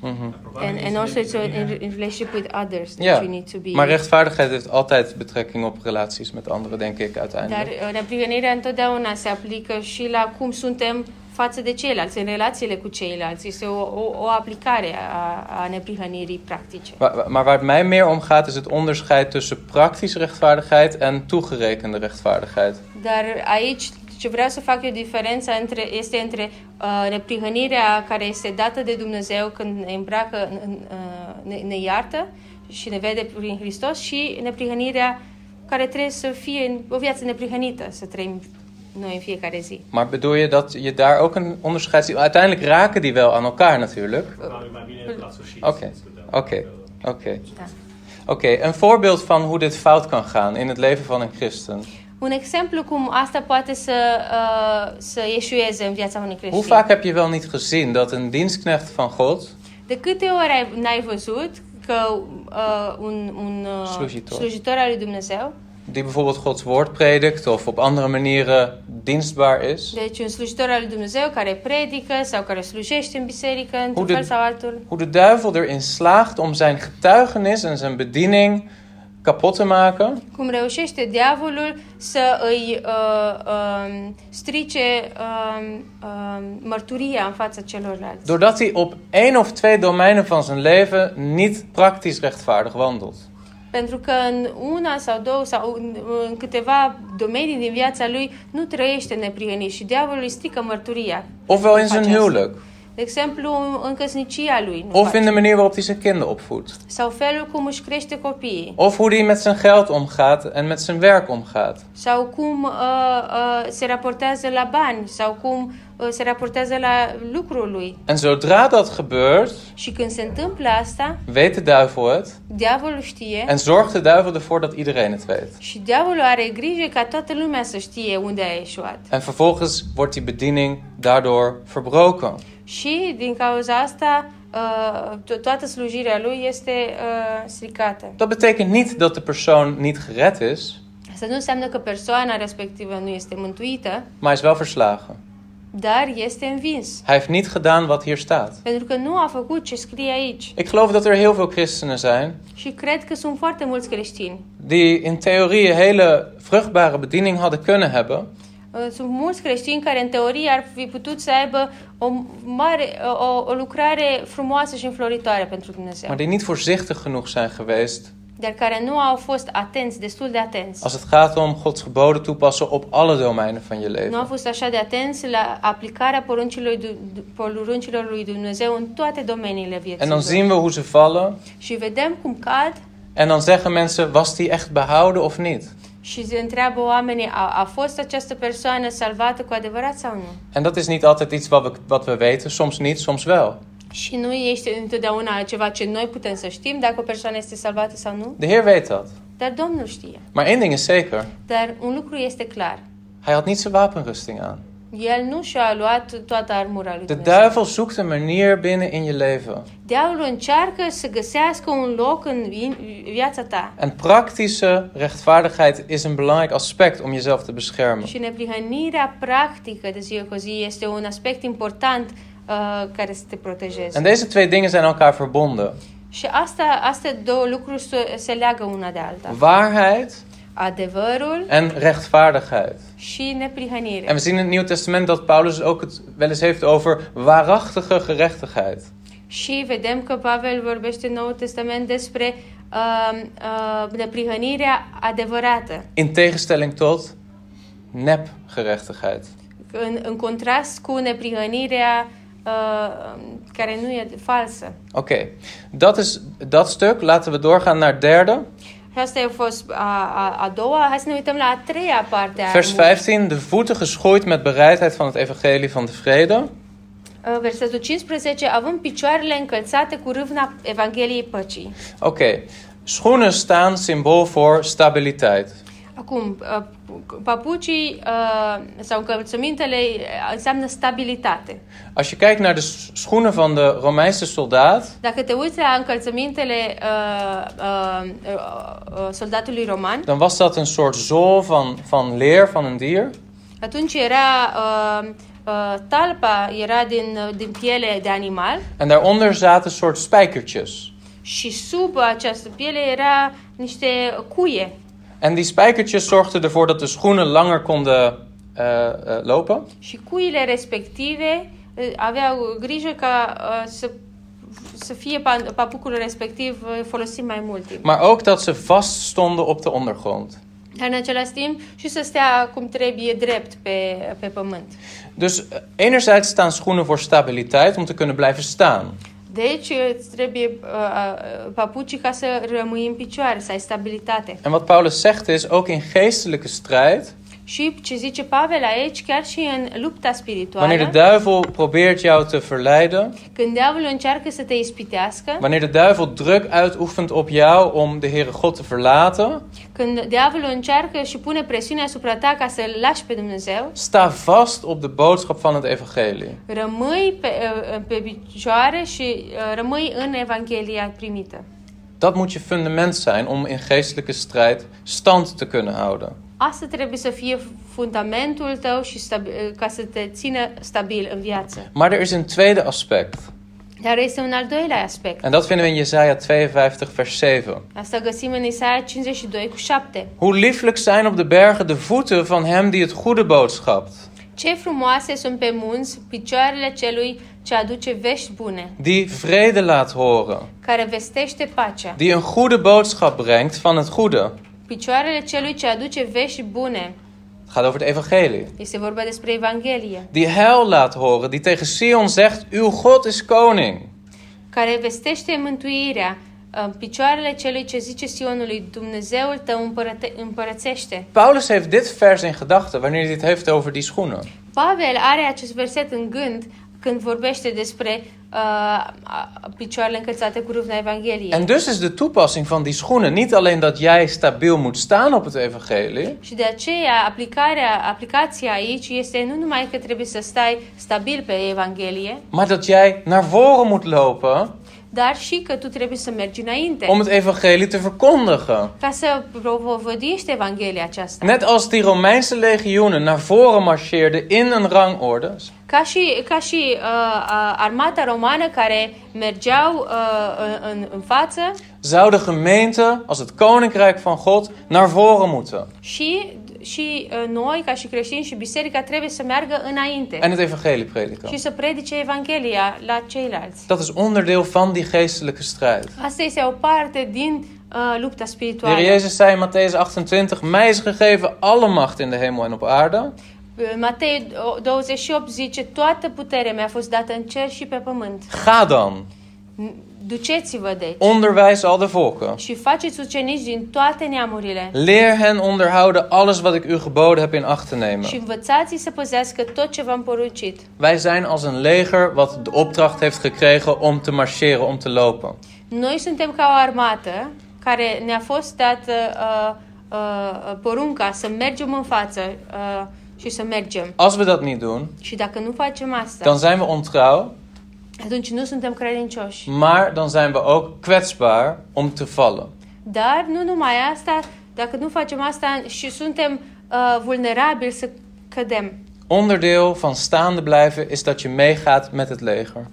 Mhm. And, and also it's uh, in, in relationship with others that Ja, you need to be. maar rechtvaardigheid heeft altijd betrekking op relaties met anderen, denk ik Dar uiteindelijk. uh, neprihănirea întotdeauna se aplică și la cum suntem față de ceilalți, în relațiile cu ceilalți. Este o, o, o aplicare a, a neprihănirii practice. Maar, maar waar het mij meer om gaat, is het onderscheid tussen praktische rechtvaardigheid en toegerekende rechtvaardigheid. Dar aici ce vreau să fac eu diferența între, este între uh, neprihănirea care este dată de Dumnezeu când ne îmbracă, în- în, uh, ne, ne iartă și ne vede prin Hristos și neprihănirea care trebuie să fie în o viață neprihănită, să trăim noi în fiecare zi. Maar bedoel je dat je daar ook een onderscheid ziet? Uiteindelijk raken die wel aan elkaar natuurlijk. Probabil mai bine la sfârșit Ok, să discutăm. ok. Că- Oké. Da. Oké, een voorbeeld van hoe dit fout kan gaan in het leven van een christen. Un exemplu cum asta poate să, uh, să ieșueze în viața unui Hoe creștin. vaak heb je wel niet gezien dat een dienstknecht van God, De câte ori ai, n-ai văzut că uh, un, un uh, Slujitor. slujitor al lui Dumnezeu, die bijvoorbeeld Gods woord predikt of op andere manieren dienstbaar is, deci un slujitor al lui Dumnezeu care predică sau care slujește în biserică într-un Hoe de- fel sau altul, hoe de duivel erin slaagt om zijn getuigenis en zijn bediening kapot te maken, cum reușește diavolul să îi uh, um, strice um, um, mărturia în fața celorlalți. doordat hij op één of twee domeinen van zijn leven niet praktisch rechtvaardig wandelt. Pentru că în una sau două sau în, în câteva domenii din viața lui nu trăiește neprihănit și diavolul îi strică mărturia. Ofwel in zijn Face asta. huwelijk, De exemplu, în căsnicia lui. Nu Of in de manier waarop hij zijn kinderen opvoedt. Sau felul cum își crește copiii. Of hoe hij met zijn geld omgaat en met zijn werk omgaat. Sau cum uh, uh, se raportează la bani. Sau cum uh, se raportează la lucrul lui. En zodra dat gebeurt, Și când se întâmplă asta, weet de duivel het diavolul știe. en zorgt de duivel ervoor dat iedereen het weet. Și diavolul are grijă ca toată lumea să știe unde a ieșuat. En vervolgens wordt die bediening daardoor verbroken. Și din cauza asta, uh, to- toată slujirea lui este uh, stricată. Dat betekent niet dat de persoon niet gered is, Asta nu înseamnă că persoana respectivă nu este mântuită, maar is wel verslagen. dar este învins. Hij heeft niet gedaan wat hier staat. Pentru că nu a făcut ce scrie aici. Ik geloof dat er heel veel christenen zijn Și cred că sunt foarte mulți creștini. die in theorie een hele vruchtbare bediening hadden kunnen hebben, Sunt mulți creștini care în teorie ar fi putut să aibă o, mare, o, o lucrare frumoasă și înfloritoare pentru Dumnezeu, maar die niet voorzichtig genoeg zijn geweest dar care nu au fost atenți, destul de atenți. als het gaat om Gods geboden toepassen op alle domeinen van je Nu au leven. fost așa de atenți la aplicarea poruncilor, lui- poruncilor lui Dumnezeu în toate domeniile vieții. En dan lor. zien we hoe ze vallen Și vedem cum cad en dan zeggen mensen, was die echt behouden of niet? Și se întreabă oamenii, a, a fost această persoană salvată cu adevărat sau nu? En dat is niet altijd iets wat we, wat we weten, soms niet, soms wel. Și nu este întotdeauna ceva ce noi putem să știm dacă o persoană este salvată sau nu, De Heer weet dat. dar Domnul știe. Maar één ding is zeker, Dar un lucru este clar. hij had niet zijn wapenrusting aan. El nu și-a luat toată armura lui De Dumnezeu. duivel zoekt een manier binnen in je leven. Diavolul încearcă să găsească un loc în vi- viața ta. En praktische rechtvaardigheid is een belangrijk aspect om jezelf te beschermen. Și neprihănirea practică de zi cu zi este un aspect important uh, care să te protejeze. En deze twee dingen zijn elkaar verbonden. Și asta, astea două lucruri se leagă una de alta. Waarheid Adevărul en rechtvaardigheid. și neprihănirea. En we zien in het Nieuwe Testament dat Paulus ook het wel eens heeft over waarachtige gerechtigheid. Și vedem că Pavel vorbește în Noul Testament despre uh, uh, neprihănirea adevărată, In tegenstelling tot nep gerechtigheid. în, în contrast cu neprihănirea uh, care nu e falsă. Oké, dat is dat stuk. Laten we doorgaan naar het derde. Și asta a fost a, a, a doua. Hai să ne uităm la treia parte Vers armurii. 15. De voeten geschoeid met bereidheid van het evangelie van de vrede. Uh, Versetul 15, având picioarele încălțate cu râvna Evangheliei Păcii. Oké, schoenen staan symbool voor stabiliteit. Acum, uh, papucii uh, sau încălțămintele uh, înseamnă stabilitate. Als je kijkt naar de s- schoenen van de Romeinse soldaat, Dacă te uiți la încălțămintele uh, uh, uh, uh, soldatului roman, dan was dat een soort zool van, van leer van een dier. atunci era uh, uh, talpa era din, uh, din piele de animal En daaronder zaten soort spijkertjes. și sub această piele era niște cuie. En die spijkertjes zorgden ervoor dat de schoenen langer konden eh, eh, lopen. Și cuile respective uh, aveau grijă ca uh, să, să fie pa- papucul respectiv uh, folosit mai mult timp. Maar ook dat ze vast stonden op de ondergrond. Dar în același timp și să stea cum trebuie drept pe, pe pământ. Dus eh, enerzijds staan schoenen voor stabiliteit om te kunnen blijven staan. Deci îți trebuie uh, uh, papucii ca să rămâi în picioare, să ai stabilitate. En wat Paulus zegt is, ook in geestelijke strijd, Și ce zice Pavel aici, chiar și în lupta wanneer de spirituală, duivel probeert jou te verleiden, când diavolul încearcă să te ispitească, wanneer de duivel druk uitoefent op jou om de Heere God te verlaten, când diavolul încearcă și pune presiune asupra ta ca să-l lași pe Dumnezeu, sta vast op de boodschap van het evangelie. rămâi pe, uh, pe picioare și uh, rămâi în Evanghelia primită. Dat moet je fundament zijn om in geestelijke strijd stand te kunnen houden. Asta trebuie să fie fundamentul tău și stabi- uh, ca să te țină stabil în viață. Maar er is een tweede aspect. Dar este un al doilea aspect. En dat vinden we in Jesaja 52, vers 7. Asta găsim în Isaia 52 cu 7. Hoe lieflijk zijn op de bergen de voeten van hem die het goede boodschapt. Ce frumoase sunt pe munți picioarele celui ce aduce vești bune, Die vrede laat horen. care vestește pacea. Die een goede boodschap brengt van het goede. Picioarele celui ce aduce vești bune. Het gaat over het evangelie. Este vorba despre Evanghelie, Die heil laat horen, die tegen Sion zegt, uw God is koning. care vestește mântuirea în picioarele celui ce zice Sionului, Dumnezeul tău împărăte- împărățește. Paulus heeft dit vers in gedachten wanneer hij het heeft over die schoenen. Pavel are acest verset în gând când vorbește despre uh, picioarele încălțate cu râvna Evangheliei. En dus is de toepassing van die schoenen niet alleen dat jij stabiel moet staan op het evangelie, Și de aceea aplicarea, aplicația aici este nu numai că trebuie să stai stabil pe Evanghelie, maar dat jij naar voren moet lopen dar și că tu trebuie să mergi înainte. om het evangelie te verkondigen. Ca să propovăduiești Evanghelia aceasta. Net als die Romeinse legioenen naar voren marcheerden in een rangorde, Ca și, ca și uh, uh, armata romană care mergeau uh, în, în față zou de gemeente, als het koninkrijk van God, naar voren moeten. și, și uh, noi, ca și creștini și biserica, trebuie să meargă înainte En het evangelie prediken. și să predice Evanghelia la ceilalți. Dat is onderdeel van die geestelijke strijd. Asta este o parte din uh, lupta De spirituală. Heer Jezus zei in Matthäus 28, mij is gegeven alle macht in de hemel en op aarde. Matei 28 zice, toată puterea mi-a fost dată în cer și pe pământ. Ga dan, Duceți-vă deci onderwijs al de volken. și faceți ucenici din toate neamurile Leer hen onderhouden alles wat ik u geboden heb in acht te nemen. și învățați să păzească tot ce v-am poruncit. Wij zijn als een leger wat de opdracht heeft gekregen om te marcheren, om te lopen. Noi suntem ca o armată care ne-a fost dată uh, uh, porunca să mergem în față uh, și să mergem. Als we dat niet doen, Și dacă nu facem asta, dan zijn we ontrouw, atunci nu suntem credincioși. maar dan zijn we ook kwetsbaar om te vallen. Dar nu numai asta, dacă nu facem asta și suntem uh, vulnerabili să cădem. Onderdeel van staande blijven is dat je meegaat met het leger.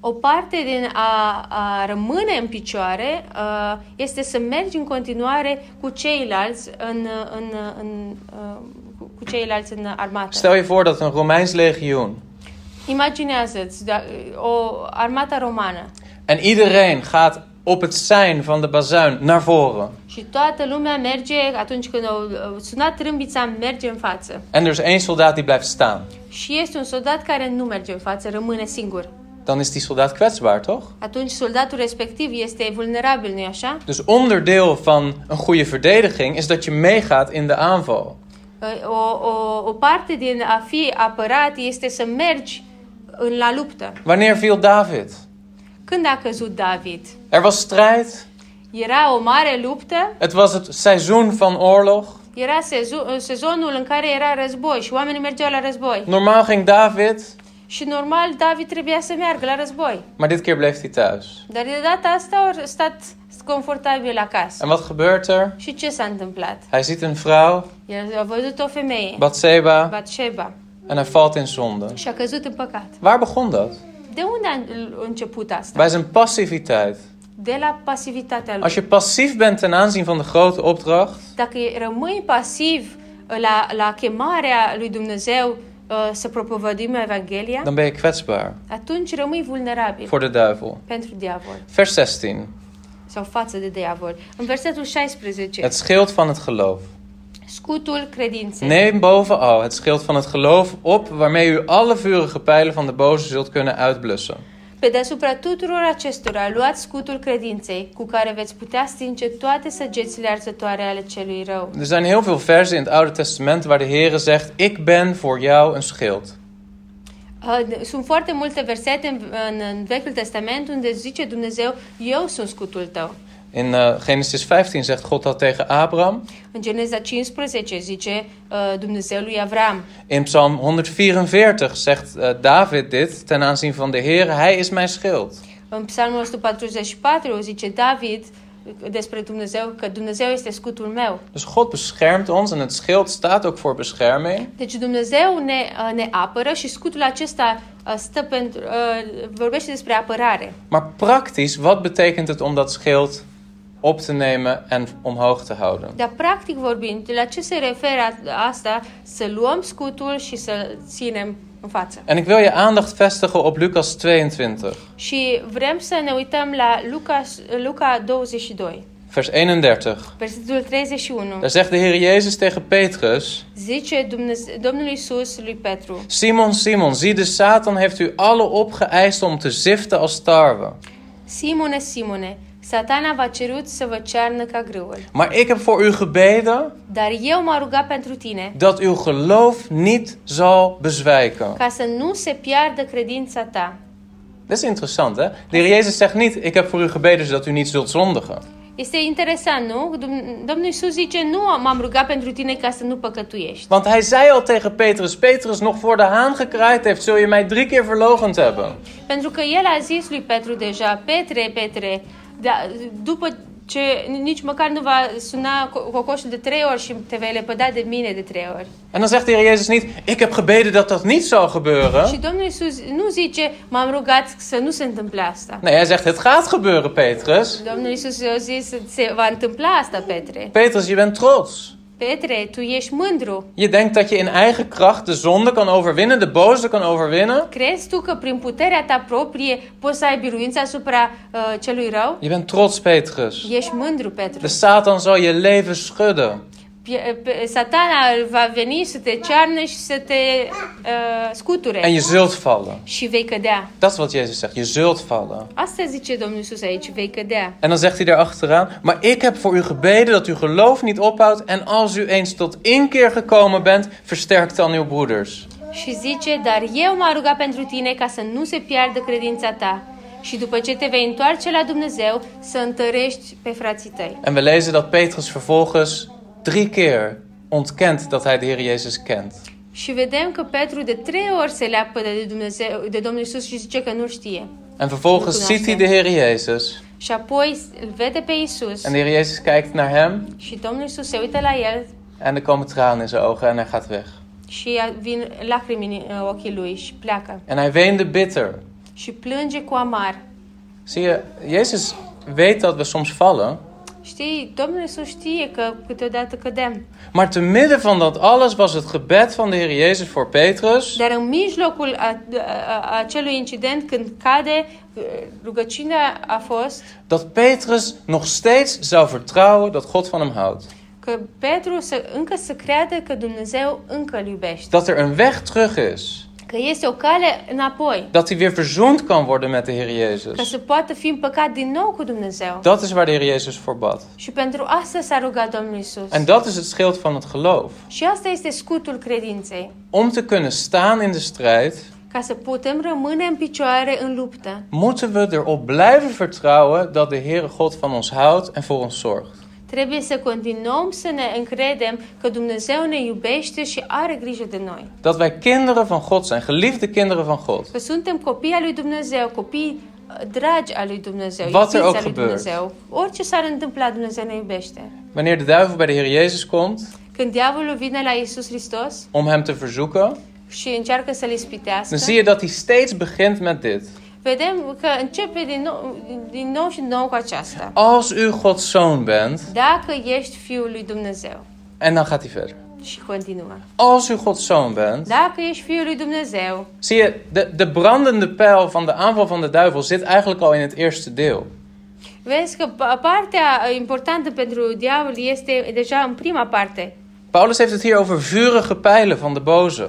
O parte din a, a rămâne în picioare uh, este să mergi în continuare cu ceilalți în, în, în, uh, cu cu ceilalți în armată. Stel je voor dat een Romeins legioen Imaginează-ți da, o armată romană en iedereen gaat op het sein van de bazuin naar voren. și toată lumea merge, atunci când au sunat trâmbița, merge în față. En er is één soldaat die blijft staan. Și este un soldat care nu merge în față, rămâne singur. Dan is die soldaat kwetsbaar, toch? Atunci soldatul respectiv este vulnerabil, nu-i așa? Dus onderdeel van een goede verdediging is dat je meegaat in de aanval. O, o, o parte din a fi apărat este să mergi la luptă. Wanneer viel David? Când a căzut David? Er was strijd. Era o mare luptă, Het was het seizoen van oorlog. era sezo- sezonul în care era război și oamenii mergeau la război. Normaal ging David, Și normal David trebuia să meargă la război. maar dit keer bleef hij thuis. Dar de data asta au stat confortabil acasă. En wat gebeurt er? Și ce s-a întâmplat? Hij ziet een vrouw, El a văzut o femeie, Bathseba, Batsheba, en hij valt in zonde. și a căzut în păcat. Waar begon dat? De unde a început asta? Bij zijn passiviteit. De la pasivitatea lui. Als je passief bent ten aanzien van de grote opdracht, Dacă rămâi pasiv la, la chemarea lui Dumnezeu uh, să propovăduim Evanghelia, dan ben je kwetsbaar atunci rămâi vulnerabil voor de duivel. pentru diavol Vers 16. sau față de diavol. În versetul 16, Het schild van het geloof. Scutul credinței. Neem bovenal het schild van het geloof op, waarmee u alle vurige pijlen van de boze zult kunnen uitblussen. Pe deasupra tuturor acestora, luați scutul credinței, cu care veți putea stinge toate săgețile arzătoare ale celui rău. Er zijn heel veel versen in het Oude Testament waar de Heere zegt: Ik ben voor jou een schild. Uh, Sunt foarte multe versete în, în, în Vechiul Testament unde zice Dumnezeu, eu sunt scutul tău. In uh, Genesis 15 zegt God dat tegen Abraham. În Geneza 15 zice uh, Dumnezeu lui Avram. In Psalm 144 zegt uh, David dit ten aanzien van de Heere: Hij is mijn schild. În Psalmul 144 zice David despre Dumnezeu că Dumnezeu este scutul meu. Dus God beschermt ons en het schild staat ook voor bescherming. Deci Dumnezeu ne, uh, ne apără și scutul acesta stă pentru, vorbește despre apărare. Maar praktisch, wat betekent het om dat schild op te nemen en omhoog te houden? Dar practic vorbind, la ce se referă asta? Să luăm scutul și să ținem în față. En ik wil je aandacht vestigen op Lucas 22. Și vrem să ne uităm la Luca, Luca 22. vers 31. Versetul 31. Daar zegt de Heer Jezus tegen Petrus: Zice Domnul Iisus lui Petru, Simon, Simon, zie de Satan heeft u alle opgeëist om te ziften als tarwe. Simone, Simone, satana v-a cerut să vă cearnă ca grâul. Maar ik heb voor u gebeden Dar eu m-am rugat pentru tine dat uw geloof niet zal bezwijken. ca să nu se piardă credința ta. Dat is interessant, hè? De Heer Jezus zegt niet: Ik heb voor u gebeden zodat u niet zult zondigen. Este interesant, nu? Dom- Domnul Iisus zice, nu m-am rugat pentru tine ca să nu păcătuiești. Want hij zei al tegen Petrus: Petrus, nog voor de haan gekraaid heeft, zul je mij drie keer verloochend hebben. Pentru că el a zis lui Petru deja, Petre, Petre, da, după ce nici măcar nu va suna co- cocoșul de trei ori și te vei lepăda de mine de trei ori. En dan zegt de Heer Jezus niet: Ik heb gebeden dat dat niet zou Și gebeuren. Domnul Iisus nu zice, m-am rugat să nu se întâmple asta. Nee, hij zegt: Het gaat gebeuren, Petrus. Domnul Iisus zis, se va întâmpla asta, Petre. Petrus, je bent trots. Petre, tu ești mândru. Je denkt dat je in eigen kracht de zonde kan overwinnen, de boze kan overwinnen. Crezi tu că prin puterea ta proprie poți să ai biruință asupra uh, celui rău? Je bent trots, Petrus. Ești mândru, Petru. De Satan zal je leven schudden. Satana va veni să te cearne și să te uh, scuture. En je zult vallen. Și vei cădea. Dat is wat Jezus zegt. Je zult vallen. Asta zice Domnul Iisus aici, vei cădea. En dan zegt hij erachteraan: Maar ik heb voor u gebeden dat uw geloof niet ophoudt. En als u eens tot inkeer gekomen bent, versterkt dan uw broeders. Și zice, dar eu m-am rugat pentru tine ca să nu se piardă credința ta. Și după ce te vei întoarce la Dumnezeu, să întărești pe frații tăi. En we lezen dat Petrus vervolgens drie keer ontkent dat hij de Heer Jezus kent. Și vedem că Petru de trei ori se leapă de, Dumnezeu, de Domnul Iisus și zice că nu știe. En vervolgens ziet hij de Heer Jezus. Și apoi îl vede pe Iisus En de Heer Jezus kijkt naar hem. și Domnul Iisus se uită la el En er komen tranen in zijn ogen en hij gaat weg. și vin lacrimi în ochii lui și pleacă. En hij weende bitter. Și plânge cu amar. Zie je, Jezus weet dat we soms vallen. Știi, Domnul Iisus știe că câteodată cădem. Maar te midden van dat alles was het gebed van de Heer Jezus voor Petrus. Dar în mijlocul a, a, acelui incident, când cade, uh, rugăciunea a fost Dat Petrus nog steeds zou vertrouwen dat God van hem houdt. că Petru să, încă să creadă că Dumnezeu încă îl iubește. Dat er een weg terug is. Că este o cale înapoi. Dat hij weer verzoend kan worden met de Heer Ca Jezus. să poată fi împăcat din nou cu Dumnezeu. Dat is waar de Heer Jezus voor bad. Și pentru asta s-a rugat Domnul Isus. En dat is het schild van het geloof. Și asta este scutul credinței. Om te kunnen staan in de strijd, Ca să putem rămâne în picioare în luptă, moeten we erop blijven vertrouwen dat de Heere God van ons houdt en voor ons zorgt. Trebuie să continuăm să ne încredem că Dumnezeu ne iubește și are grijă de noi. Dat wij kinderen van God zijn, geliefde kinderen van God. Că suntem copii al lui Dumnezeu, copii uh, dragi al lui Dumnezeu, Wat er iubiți ook al lui gebeurt. Dumnezeu. Orice s-ar întâmpla, Dumnezeu ne iubește. Wanneer de duivel bij de Heer Jezus komt Când diavolul vine la Isus Hristos om hem te verzoeken, și încearcă să-l ispitească, dan zie je dat hij steeds begint met dit. Vedem că începe din nou, din nou și nou cu aceasta. Als u Gods zoon bent, Dacă ești Fiul lui Dumnezeu. en dan gaat hij verder. Și continuă. Als u Gods zoon bent, Dacă ești Fiul lui Dumnezeu, zie je, de, de brandende pijl van de aanval van de duivel zit eigenlijk al in het eerste deel. vezi că pa- partea importantă pentru diavol este deja în prima parte. Paulus heeft het hier over vurige pijlen van de boze.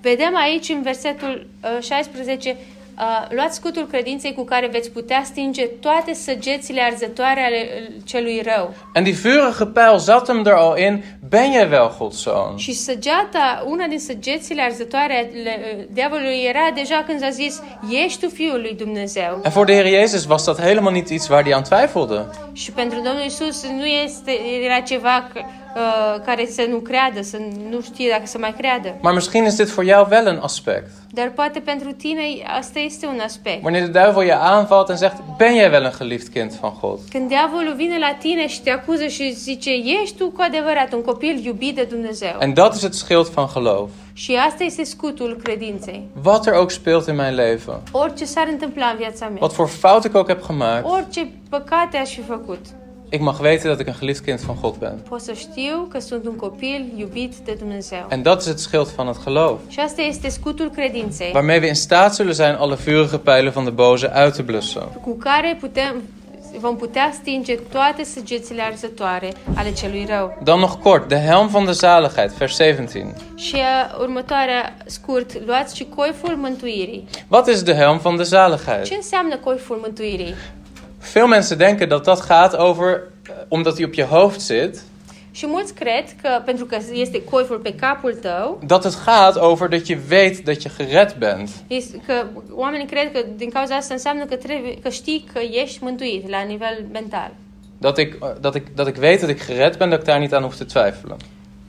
Vedem aici în versetul uh, 16 Uh, luați scutul credinței cu care veți putea stinge toate săgețile arzătoare ale uh, celui rău. En die vurige pijl zat hem er al in, ben jij wel Gods zoon? Și săgeata, una din săgețile arzătoare ale uh, diavolului era deja când a zis, ești tu Fiul lui Dumnezeu. En voor de Heer Jezus was dat helemaal niet iets waar hij aan twijfelde. Și pentru Domnul Isus nu este, era ceva că, uh, care să nu creadă, să nu știe dacă să mai creadă. Maar misschien is dit voor jou wel een aspect. Dar poate pentru tine asta este un aspect. Wanneer de duivel je aanvalt en zegt, ben jij wel een geliefd kind van God? Când diavolul vine la tine și te acuză și zice, ești tu cu adevărat un copil iubit de Dumnezeu. En dat is het schild van geloof. Și asta este scutul credinței. Wat er ook speelt in mijn leven. Orice s-ar întâmpla în viața mea, Wat voor fout ik ook heb gemaakt. orice păcate aș fi făcut, Ik mag weten dat ik een geliefd kind van God ben. pot să știu că sunt un copil iubit de Dumnezeu. En dat is het schild van het geloof. Și asta este scutul credinței, Waarmee we in staat zullen zijn alle vurige pijlen van de boze uit te blussen. cu care putem vom putea stinge toate săgețile arzătoare ale celui rău. Dan nog kort, de helm van de zaligheid, vers 17. Și uh, următoarea, scurt, luați și coiful mântuirii. Wat is de helm van de zaligheid? Ce înseamnă coiful mântuirii? Veel mensen denken dat dat gaat over, eh, omdat hij op je hoofd zit, Și mulți cred că pentru că este coiful pe capul tău, dat het gaat over dat je weet dat je gered bent. este că oamenii cred că din cauza asta înseamnă că, trebuie, că știi că ești mântuit la nivel mental. Dat ik, eh, dat, ik, dat ik weet dat ik gered ben, dat ik daar niet aan hoef te twijfelen.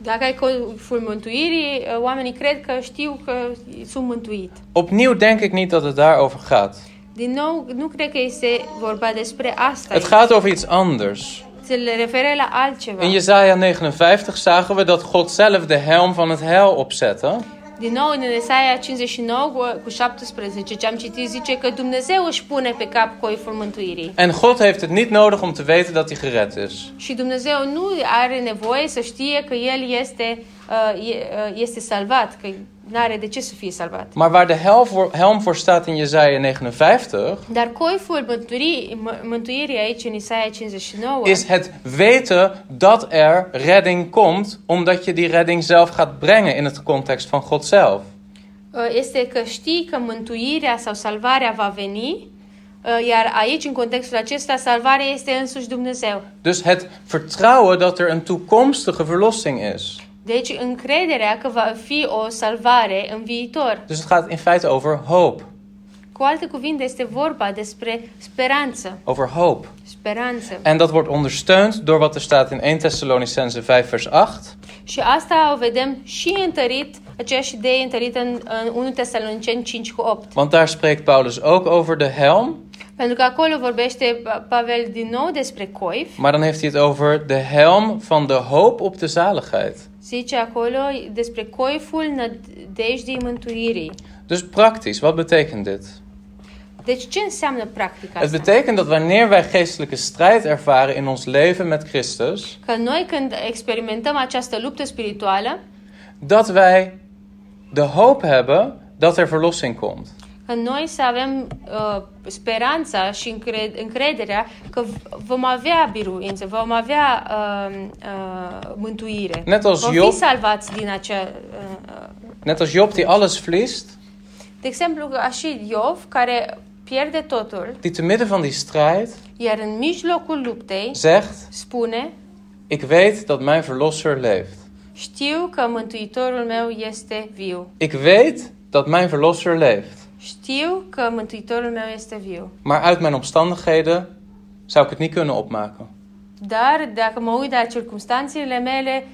Dacă ai coiful mântuirii, uh, oamenii cred că știu că sunt mântuit. Opnieuw denk ik niet dat het daarover gaat. Din nou, nu cred că este vorba despre asta. Het gaat over iets anders. Se le referă la altceva. In Jesaja 59 zagen we dat God zelf de helm van het heil opzette. Din nou, în Esaia 59 cu- cu 17, ce am citit, zice că Dumnezeu își pune pe cap coiful mântuirii. En God heeft het niet nodig om te weten dat hij gered is. Și Dumnezeu nu are nevoie să știe că El este, uh, e- uh, este salvat, că nu are de ce să fie salvat. Maar waar de helm voor, helm voor staat in Jesaja 59, Dar mântuirii, mă- mântuirii aici în Isaia 59 is het weten dat er redding komt, omdat je die redding zelf gaat brengen in het context van God zelf. este că știi că mântuirea sau salvarea va veni, iar aici, în contextul acesta, salvarea este însuși Dumnezeu. Dus het vertrouwen dat er een toekomstige verlossing is. Deci încrederea că va fi o salvare în viitor. Dus het gaat in feite over hoop. Cu alte cuvinte, este vorba despre speranță. Over hoop. Speranță. En dat wordt ondersteund door wat er staat in 1 Thessalonicense 5 vers 8. Și asta o vedem și întărit, aceeași idee întărită în, în 1 Tesaloniceni 5 cu 8. Want daar spreekt Paulus ook over de helm. Pentru că acolo vorbește Pa- Pavel din nou despre coif. Maar dan heeft hij het over de helm van de hoop op de zaligheid. Zice acolo despre coiful nădejdii mântuirii. Dus praktisch, wat betekent dit? Deci ce înseamnă practic Het asta? betekent dat wanneer wij geestelijke strijd ervaren in ons leven met Christus, Că noi când experimentăm această luptă spirituală, dat wij de hoop hebben dat er verlossing komt. Că noi să avem uh, speranța și încred- încrederea că v- vom avea biruință, vom avea uh, uh, mântuire. Net als vom fi Job. salvați din acea... Uh, uh, Net als Job die alles verliest, de exemplu, ca și Iov, care pierde totul, die te midden van die strijd iar în mijlocul luptei zegt: spune, Ik weet dat mijn verlosser leeft. știu că Mântuitorul meu este viu. Ik weet dat mijn verlosser leeft. Știu că Mântuitorul meu este viu. Maar uit mijn omstandigheden zou ik het niet kunnen opmaken. Dar dacă mă uit la circumstanțele mele,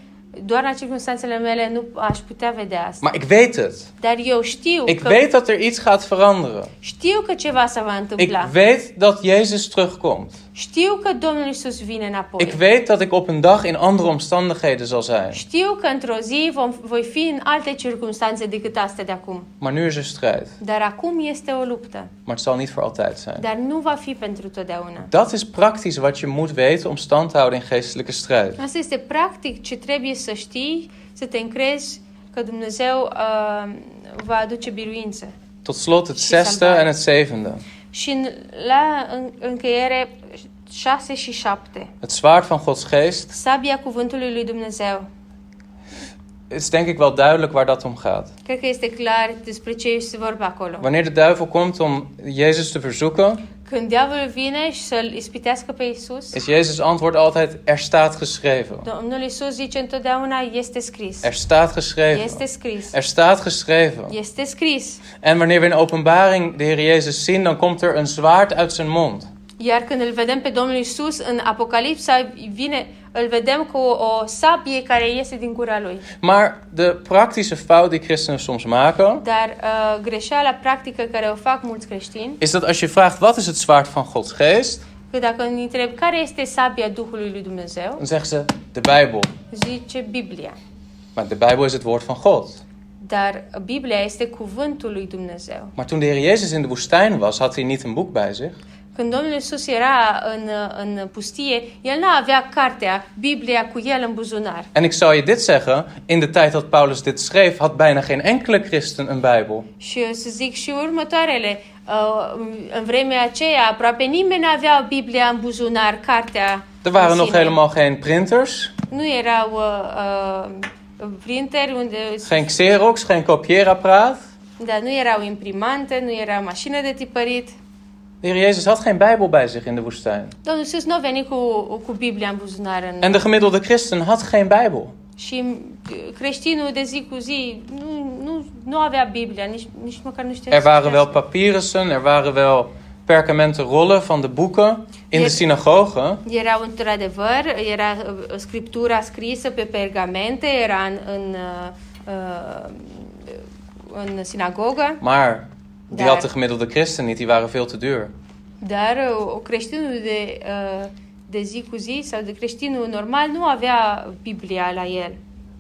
doar la circumstanțele mele nu aș putea vedea asta. Maar ik weet het. Dar eu știu Ik că, weet dat er iets gaat veranderen. știu că ceva se va Ik întâmpla. weet dat Jezus terugkomt. Știu că Domnul Isus vine înapoi. Ik weet dat ik op een dag in andere omstandigheden zal zijn. Știu că într-o zi vom, voi fi în alte circunstanțe decât astea de acum. Maar nu is er strijd. Dar acum este o luptă. Maar het zal niet voor altijd zijn. Dar nu va fi pentru totdeauna. Dat is praktisch wat je moet weten om stand te houden in geestelijke strijd. Asta este practic ce trebuie să știi, să te încrezi că Dumnezeu uh, va aduce biruință. Tot slot het zesde en het zevende. Și la în, încheiere 6 și 7. Het zwaard van Gods geest. Sabia cuvântului lui Dumnezeu. Het is denk ik wel duidelijk waar dat om gaat. Că este clar despre ce este vorba acolo. Wanneer de duivel komt om Jezus te verzoeken, Când diavolul vine și să-l ispitească pe Isus, is Jezus' antwoord altijd: Er staat geschreven. Domnul Isus zice întotdeauna este scris. Er staat geschreven. Este scris. Er staat geschreven. Este scris. En wanneer we in openbaring de Heer Jezus zien, dan komt er een zwaard uit zijn mond. Iar când îl vedem pe Domnul Isus în Apocalipsa, vine, îl vedem cu o sabie care iese din gura lui. Maar de praktische fout die christenen soms maken, Dar uh, greșeala practică care o fac mulți creștini, is dat als je vraagt wat is het zwaard van Gods geest, că dacă îi întreb care este sabia Duhului lui Dumnezeu, dan zeggen ze de Bijbel. zice Biblia. Maar de Bijbel is het woord van God. Dar Biblia este cuvântul lui Dumnezeu. Maar toen de Heer Jezus in de woestijn was, had hij niet een boek bij zich. Când Domnul Iisus era în, în pustie, el nu avea cartea, Biblia cu el în buzunar. En ik zal je dit zeggen, in de tijd dat Paulus dit schreef, had bijna geen enkele christen een Bijbel. Și să zic și următoarele. Uh, În vremea aceea, aproape nimeni nu avea Biblia în buzunar, cartea Er waren nog helemaal geen printers, Nu erau uh, uh, printeri unde... geen Xerox, geen kopieerapparaat. Da, nu erau imprimante, nu era mașină de tipărit. De Heer Jezus had geen Bijbel bij zich in de woestijn. Domnul Iisus nu a venit cu, cu Biblia în buzunar. En de gemiddelde christen had geen Bijbel. Și creștinul de zi cu zi nu, nu, nu avea Biblia, nici, nici măcar nu știa Er waren wel papyrussen, er waren wel perkamenten rollen van de boeken in de Je- synagoge. Erau într-adevăr, era uh, scriptura scrisă pe pergamente, era în, în, uh, uh, în sinagogă, Maar die Daar. had de gemiddelde christen niet, die waren veel te duur. dar o creștinul de, uh, de zi cu zi sau de creștinul normal nu avea Biblia la el.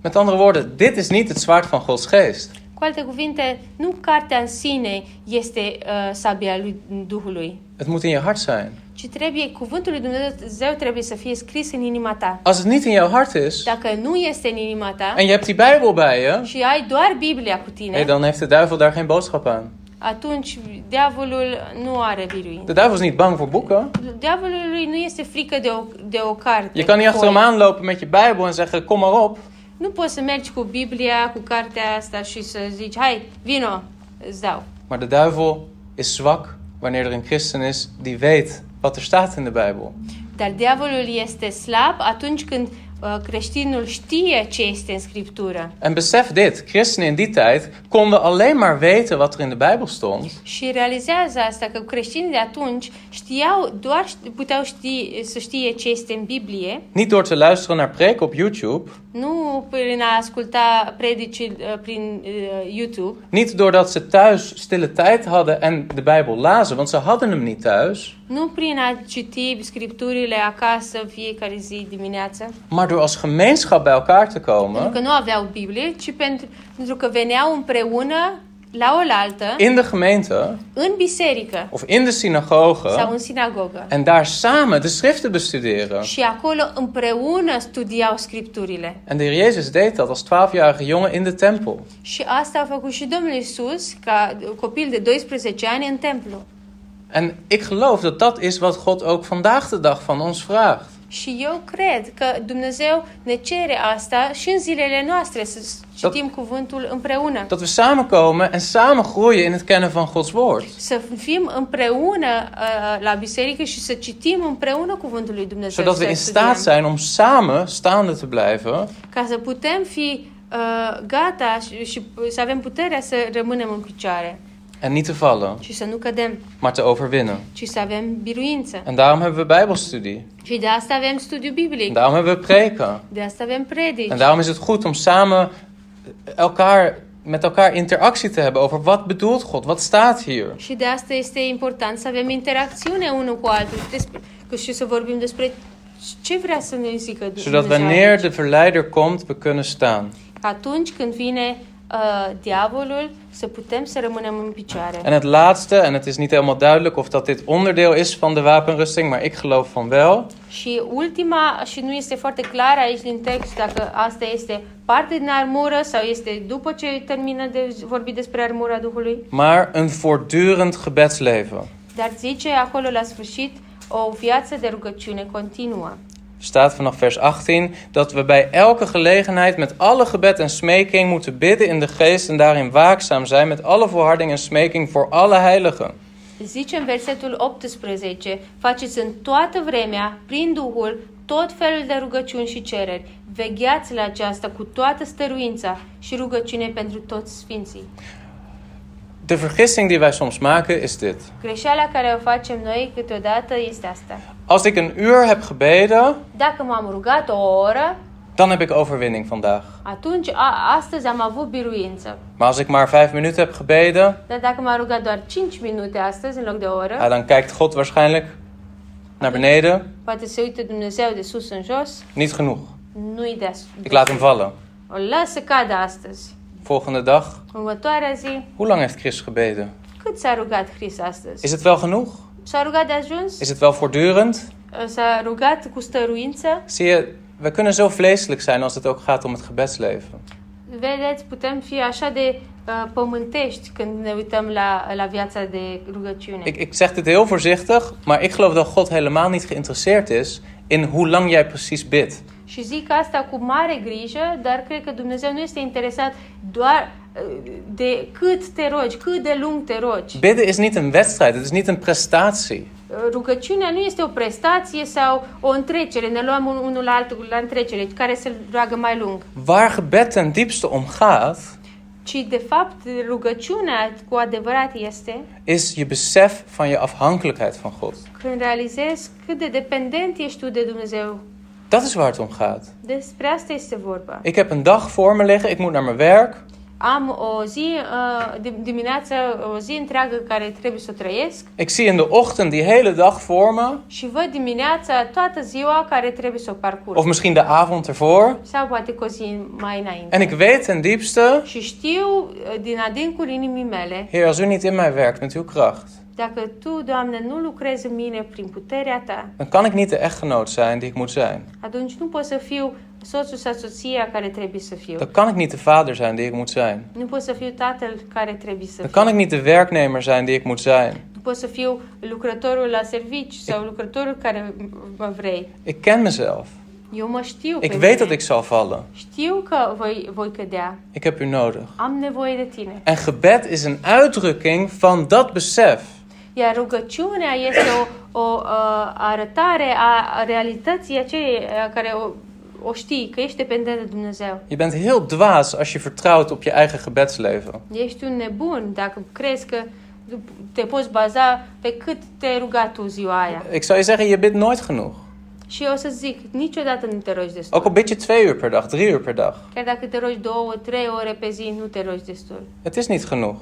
Met andere woorden, dit is niet het zwaard van Gods geest. Cu alte cuvinte, nu cartea în sine este uh, sabia lui Duhului, Het moet in je hart zijn. ci trebuie, cuvântul lui Dumnezeu trebuie să fie scris în inima ta. Als het niet in jouw hart is Dacă nu este în inima ta en je hebt die Bijbel bij je, și ai doar Biblia cu tine, hey, dan heeft de duivel daar geen boodschap aan. Atunci diavolul nu are biruință. De duivel is niet bang voor boeken. Diavolului nu este frică de o, de o carte. Je kan niet achter hem Foi. aanlopen met je Bijbel en zeggen: Kom maar op. Nu poți să mergi cu Biblia, cu cartea asta și să zici, hai, vino, îți dau. Maar de duivel is zwak wanneer er een christen is die weet wat er staat in de Bijbel. Dar diavolul este slab atunci când uh, creștinul știe ce este în Scriptură. En besef dit: christenen in die tijd konden alleen maar weten wat er in de Bijbel stond. Și realizează asta că creștinii de atunci știau, doar puteau ști, să știe ce este în Biblie, Niet door te luisteren naar preken op YouTube. nu prin a asculta predici uh, prin uh, YouTube, Niet doordat ze thuis stille tijd hadden en de Bijbel lazen, want ze hadden hem niet thuis. nu prin a citi scripturile acasă fiecare zi dimineață, Maar door als gemeenschap bij elkaar te pentru komen. că nu aveau Biblie, ci pentru, pentru că veneau împreună la oaltă, In de gemeente în biserică of in de sau synagoge. în sinagogă. En daar samen de schriften bestuderen. Și acolo împreună studiau scripturile. En de Heer Jezus deed dat als 12-jarige jongen in de tempel. Și asta a făcut și Domnul Isus ca copil de 12 ani în templu. En ik geloof dat dat is wat God ook vandaag de dag van ons vraagt. Și eu cred că Dumnezeu ne cere asta și în zilele noastre, să citim cuvântul împreună. Dat we samenkomen en samen groeien in het kennen van Gods woord. Să fim împreună uh, la biserică și să citim împreună cuvântul lui Dumnezeu. Zodat we să in studiem. staat zijn om samen staande te blijven. Ca să putem fi uh, gata și, și să avem puterea să rămânem în picioare En niet te vallen, și să nu cădem, maar te overwinnen. ci să avem biruință. En daarom hebben we Bijbelstudie. Și de asta avem studiu En biblic, daarom hebben we preken. de asta avem predici. En daarom is het goed om samen elkaar, met elkaar interactie te hebben over wat bedoelt God, wat staat hier. Și de asta este important să avem interacțiune unul cu altul despre, că și să vorbim despre ce vrea să ne zică Zodat Dumnezeu wanneer aici. de verleider komt, we kunnen staan. Atunci când vine uh, diavolul, să putem să rămânem în picioare. En het laatste, en het is niet helemaal duidelijk of dat dit onderdeel is van de wapenrusting, maar ik geloof van wel. Și ultima, și nu este foarte clar aici din text dacă asta este parte din armură sau este după ce termină de vorbit despre armura Duhului, Maar een voortdurend gebedsleven. dar zice acolo la sfârșit o viață de rugăciune continuă. Staat vanaf vers 18 dat we bij elke gelegenheid met alle gebed en smeking moeten bidden in de geest en daarin waakzaam zijn met alle volharding en smeking voor alle heiligen. Zice în versetul 18, faceți în toată vremea, prin Duhul, tot felul de rugăciuni și cereri. Vegheați la aceasta cu toată stăruința și rugăciune pentru toți sfinții. De vergissing die wij soms maken is dit. Greșeala care o facem noi câteodată este asta. Als ik een uur heb gebeden, Dacă m-am rugat o oră, dan heb ik overwinning vandaag. atunci a, astăzi am avut biruință. Maar als ik maar vijf minuten heb gebeden, Dar dacă m-am rugat doar 5 minute astăzi în loc de o oră, ja, dan kijkt God waarschijnlijk naar beneden. poate se uită Dumnezeu de sus în jos, Niet genoeg. nu-i de, Ik laat hem vallen. O lasă cadă astăzi. Volgende dag, Următoarea zi, hoe lang heeft Chris gebeden? cât s-a rugat Chris astăzi? Is het wel genoeg? S-a rugat de ajuns? Is het wel voortdurend? S-a rugat cu stăruință? Zie je, we kunnen zo vleeselijk zijn als het ook gaat om het gebedsleven. Vedeți, putem fi așa de uh, pământești când ne uităm la, la viața de rugăciune. Ik, ik zeg dit heel voorzichtig, maar ik geloof dat God helemaal niet geïnteresseerd is in hoe lang jij precies bidt. Și zic asta cu mare grijă, dar cred că Dumnezeu nu este interesat doar uh, de cât te rogi, cât de lung te rogi. Bidden is niet een wedstrijd, het is niet een prestatie. Uh, Rugăciunea nu este o prestație sau o întrecere, ne luăm un- unul la altul la întrecere, care se roagă mai lung. Waar gebed ten diepste om gaat, Ci, de fapt, rugăciunea cu adevărat este is je besef van je afhankelijkheid van God. când realizezi cât de dependent ești tu de Dumnezeu. Dat is waar het om gaat. Despre asta este vorba. Ik heb een dag voor me liggen, ik moet naar mijn werk. Am o zi, uh, dim- dimineața, o zi întreagă care trebuie să trăiesc Ik zie in de ochtend die hele dag voor me, și văd dimineața toată ziua care trebuie să o parcurg. of misschien de avond ervoor. Sau poate cu o zi mai înainte. En ik weet ten diepste, Și știu uh, din adâncul inimii mele, Heer, als u niet in mij werkt met uw kracht, dacă Tu, Doamne, nu lucrezi în mine prin puterea Ta, dan kan ik niet de echtgenoot zijn die ik moet zijn. atunci nu pot să fiu soțul sau soția care trebuie să fiu. Dan kan ik niet de vader zijn die ik moet zijn. Nu pot să fiu tatăl care trebuie să Dan fiu. kan ik niet de werknemer zijn die ik moet zijn. Nu pot să fiu lucrătorul la servici sau lucrătorul care mă vrei. Ik ken mezelf. Eu mă știu Ik weet dat ik zal vallen. Știu că voi, voi cădea. Ik heb u nodig. Am nevoie de tine. En gebed is een uitdrukking van dat besef. Iar rugăciunea este o, o uh, arătare a a realității aceea care o, o știi, că ești dependent de Dumnezeu. Je bent heel dwaas als je vertrouwt op je eigen gebedsleven. Ești un nebun dacă crezi că te poți baza pe cât te-ai rugat tu ziua aia. Ik zou je zeggen, je bidt nooit genoeg. Și eu să zic, niciodată nu te rogi destul. Ook al bid je twee uur per dag, drie uur per dag. Chiar dacă te rogi două, trei ore pe zi, nu te rogi destul. Het is niet genoeg.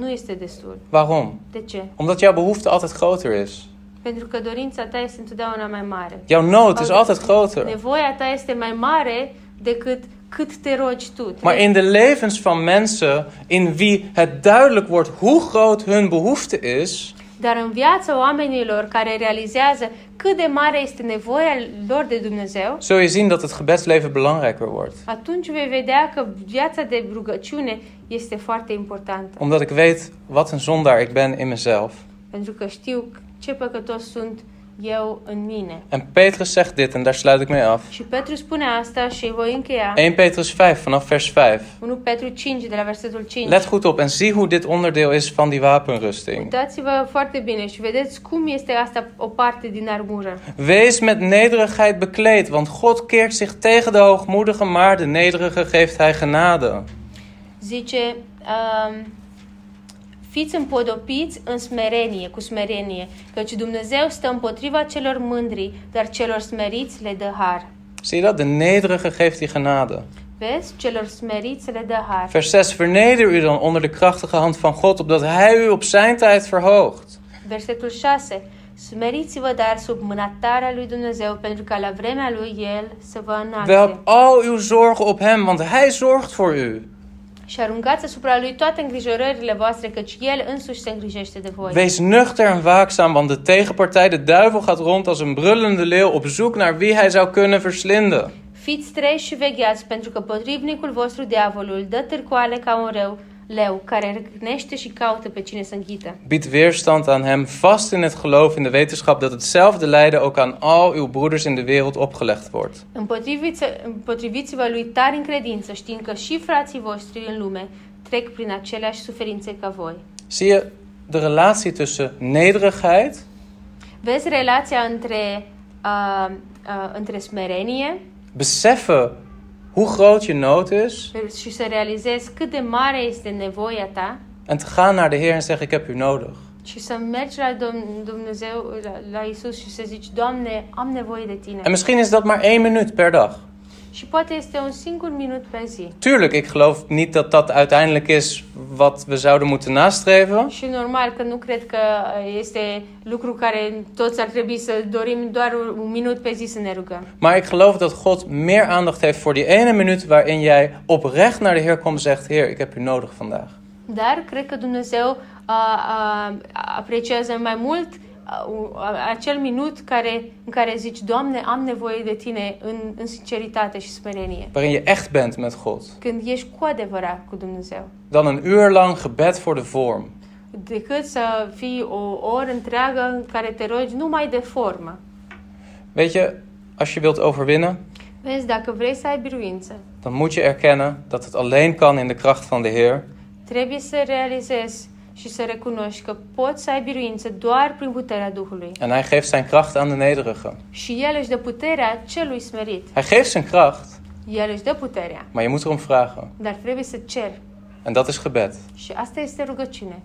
Nu este destul. Waarom? De ce? Omdat jouw behoefte altijd groter is. Pentru că dorința ta este întotdeauna mai mare. Jouw nood is altijd groter. Nevoia ta este mai mare decât cât te rogi tu. Maar in de levens van mensen in wie het duidelijk wordt hoe groot hun behoefte is, Dar în viața oamenilor care realizează cât de mare este nevoia lor de Dumnezeu, zul je zien dat het gebedsleven belangrijker wordt. atunci vei vedea că viața de rugăciune este foarte importantă. Omdat ik weet wat een zondaar ik ben in mezelf. Pentru că știu ce păcătos sunt eu în mine. En Petrus zegt dit, en daar sluit ik mee af. Și Petru spune asta și voi încheia. 1 Petrus 5 vanaf vers 5. 1 Petru 5, de la versetul 5. Let goed op en zie hoe dit onderdeel is van die wapenrusting. Uitați-vă foarte bine și vedeți cum este asta o parte din armură. Wees met nederigheid bekleed, want God keert zich tegen de hoogmoedige, maar de nederige geeft hij genade. Zice, um, fiți împodopiți în smerenie, cu smerenie, căci Dumnezeu stă împotriva celor mândri, dar celor smeriți le dă har. Zie je dat? De nederige geeft die genade. Vezi? Celor smeriți le dă har. Vers 6. Verneder u dan onder de krachtige hand van God, opdat hij u op zijn tijd verhoogt. Versetul 6. Smeriți-vă dar sub mânatarea lui Dumnezeu, pentru ca la vremea lui El să vă înalțe. al uw zorgen op hem, want hij zorgt voor u. Și aruncați asupra lui toate îngrijorările voastre, căci El însuși se îngrijește de voi. Wees nuchter en waakzaam, want de tegenpartij, de duivel, gaat rond als een brullende leeuw op zoek naar wie hij zou kunnen verslinden. Fiți treji și vegheați, pentru că potrivnicul vostru, diavolul, dă târcoale ca un rău, leu, care răcnește și caută pe cine să înghită. Bied weerstand aan hem, vast in het geloof, in de wetenschap dat hetzelfde lijden ook aan al uw broeders in de wereld opgelegd wordt. Împotriviți- Împotriviți-vă lui tari în credință, știind că și frații voștri în lume trec prin aceleași suferințe ca voi. Zie je de relatie tussen nederigheid Vezi relația între, uh, uh, între smerenie beseffen hoe groot je nood is și să realizezi cât de mare este nevoia ta en te gaan naar de Heer en zeggen: Ik heb u nodig. și să mergi la Dom- Dumnezeu, la, la Isus și să zici, Doamne, am nevoie de Tine. En misschien is dat maar één minuut per dag. Și poate este un singur minut pe zi. Tuurlijk, ik geloof niet dat dat uiteindelijk is wat we zouden moeten nastreven. Și normal că nu cred că este lucru care toți ar trebui să dorim doar un minut pe zi să ne rugăm. Maar ik geloof dat God meer aandacht heeft voor die ene minuut waarin jij oprecht naar de Heer komt en zegt: Heer, ik heb u nodig vandaag. Dar cred că Dumnezeu a, a, apreciază mai mult a- u- a- acel minut care, în care zici, Doamne, am nevoie de Tine în, în sinceritate și smerenie. Waarin je echt bent met God. Când ești cu adevărat cu Dumnezeu. Dan een uur lang gebed voor de vorm. Decât să fii o oră întreagă în care te rogi numai de formă. Weet je, als je wilt overwinnen, Vezi, dacă vrei să ai biruință, dan moet je erkennen dat het alleen kan in de kracht van de Heer. trebuie să realizezi și să recunoști că poți să ai biruință doar prin puterea Duhului. En hij geeft zijn kracht aan de nederige. Și El își dă puterea celui smerit. Hij geeft zijn kracht, El își dă puterea, maar je moet erom vragen. dar trebuie să ceri. En dat is gebed. Și asta este rugăciune.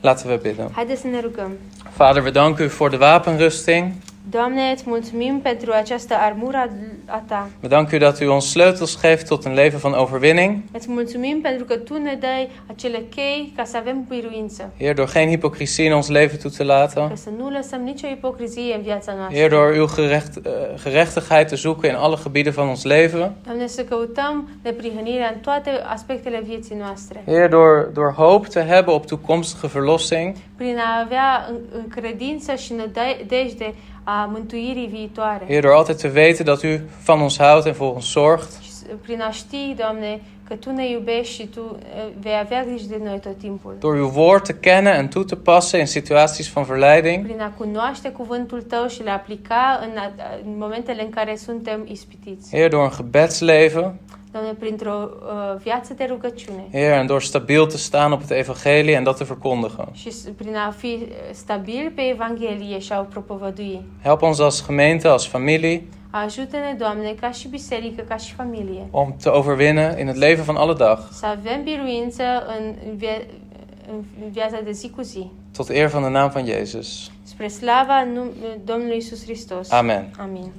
Laten we bidden. Haideți să ne rugăm. Vader, we danken u voor de wapenrusting. Doamne, îți mulțumim pentru această armură a Ta. We u dat u ons sleutels geeft tot een leven van overwinning. Îți mulțumim pentru că Tu ne dai acele chei ca să avem biruință. Heer, door geen hypocrisie in ons leven toe te laten. Ca să nu lăsăm nicio ipocrizie în viața noastră. Heer, door uw gerecht, eh, gerechtigheid te zoeken in alle gebieden van ons leven. Doamne, să căutăm neprihănirea în toate aspectele vieții noastre. Heer, door, door hoop te hebben op toekomstige verlossing. Prin a avea credință și nădejde a mântuirii viitoare. Heer, door altijd te weten dat u van ons houdt en voor ons zorgt. Și s- prin a ști, Doamne, că Tu ne iubești și Tu eh, vei de noi tot timpul. Door uw woord te kennen en toe te passen in situaties van verleiding. Prin a cunoaște cuvântul Tău și le aplica în momentele în care suntem ispitiți. Heer, door een gebedsleven. Doamne, printr-o uh, viață de rugăciune Heer, en door stabiel te staan op het evangelie en dat te verkondigen. și prin a fi stabil pe Evanghelie și a o propovădui. Help ons als gemeente, als familie, Ajută-ne, Doamne, ca și biserică, ca și familie, om te overwinnen in het leven van alle dag. să avem biruință în, vie- în viața de zi cu zi, Tot eer van de naam van Jezus. spre slava Domnului Isus Hristos. Amen. Amin.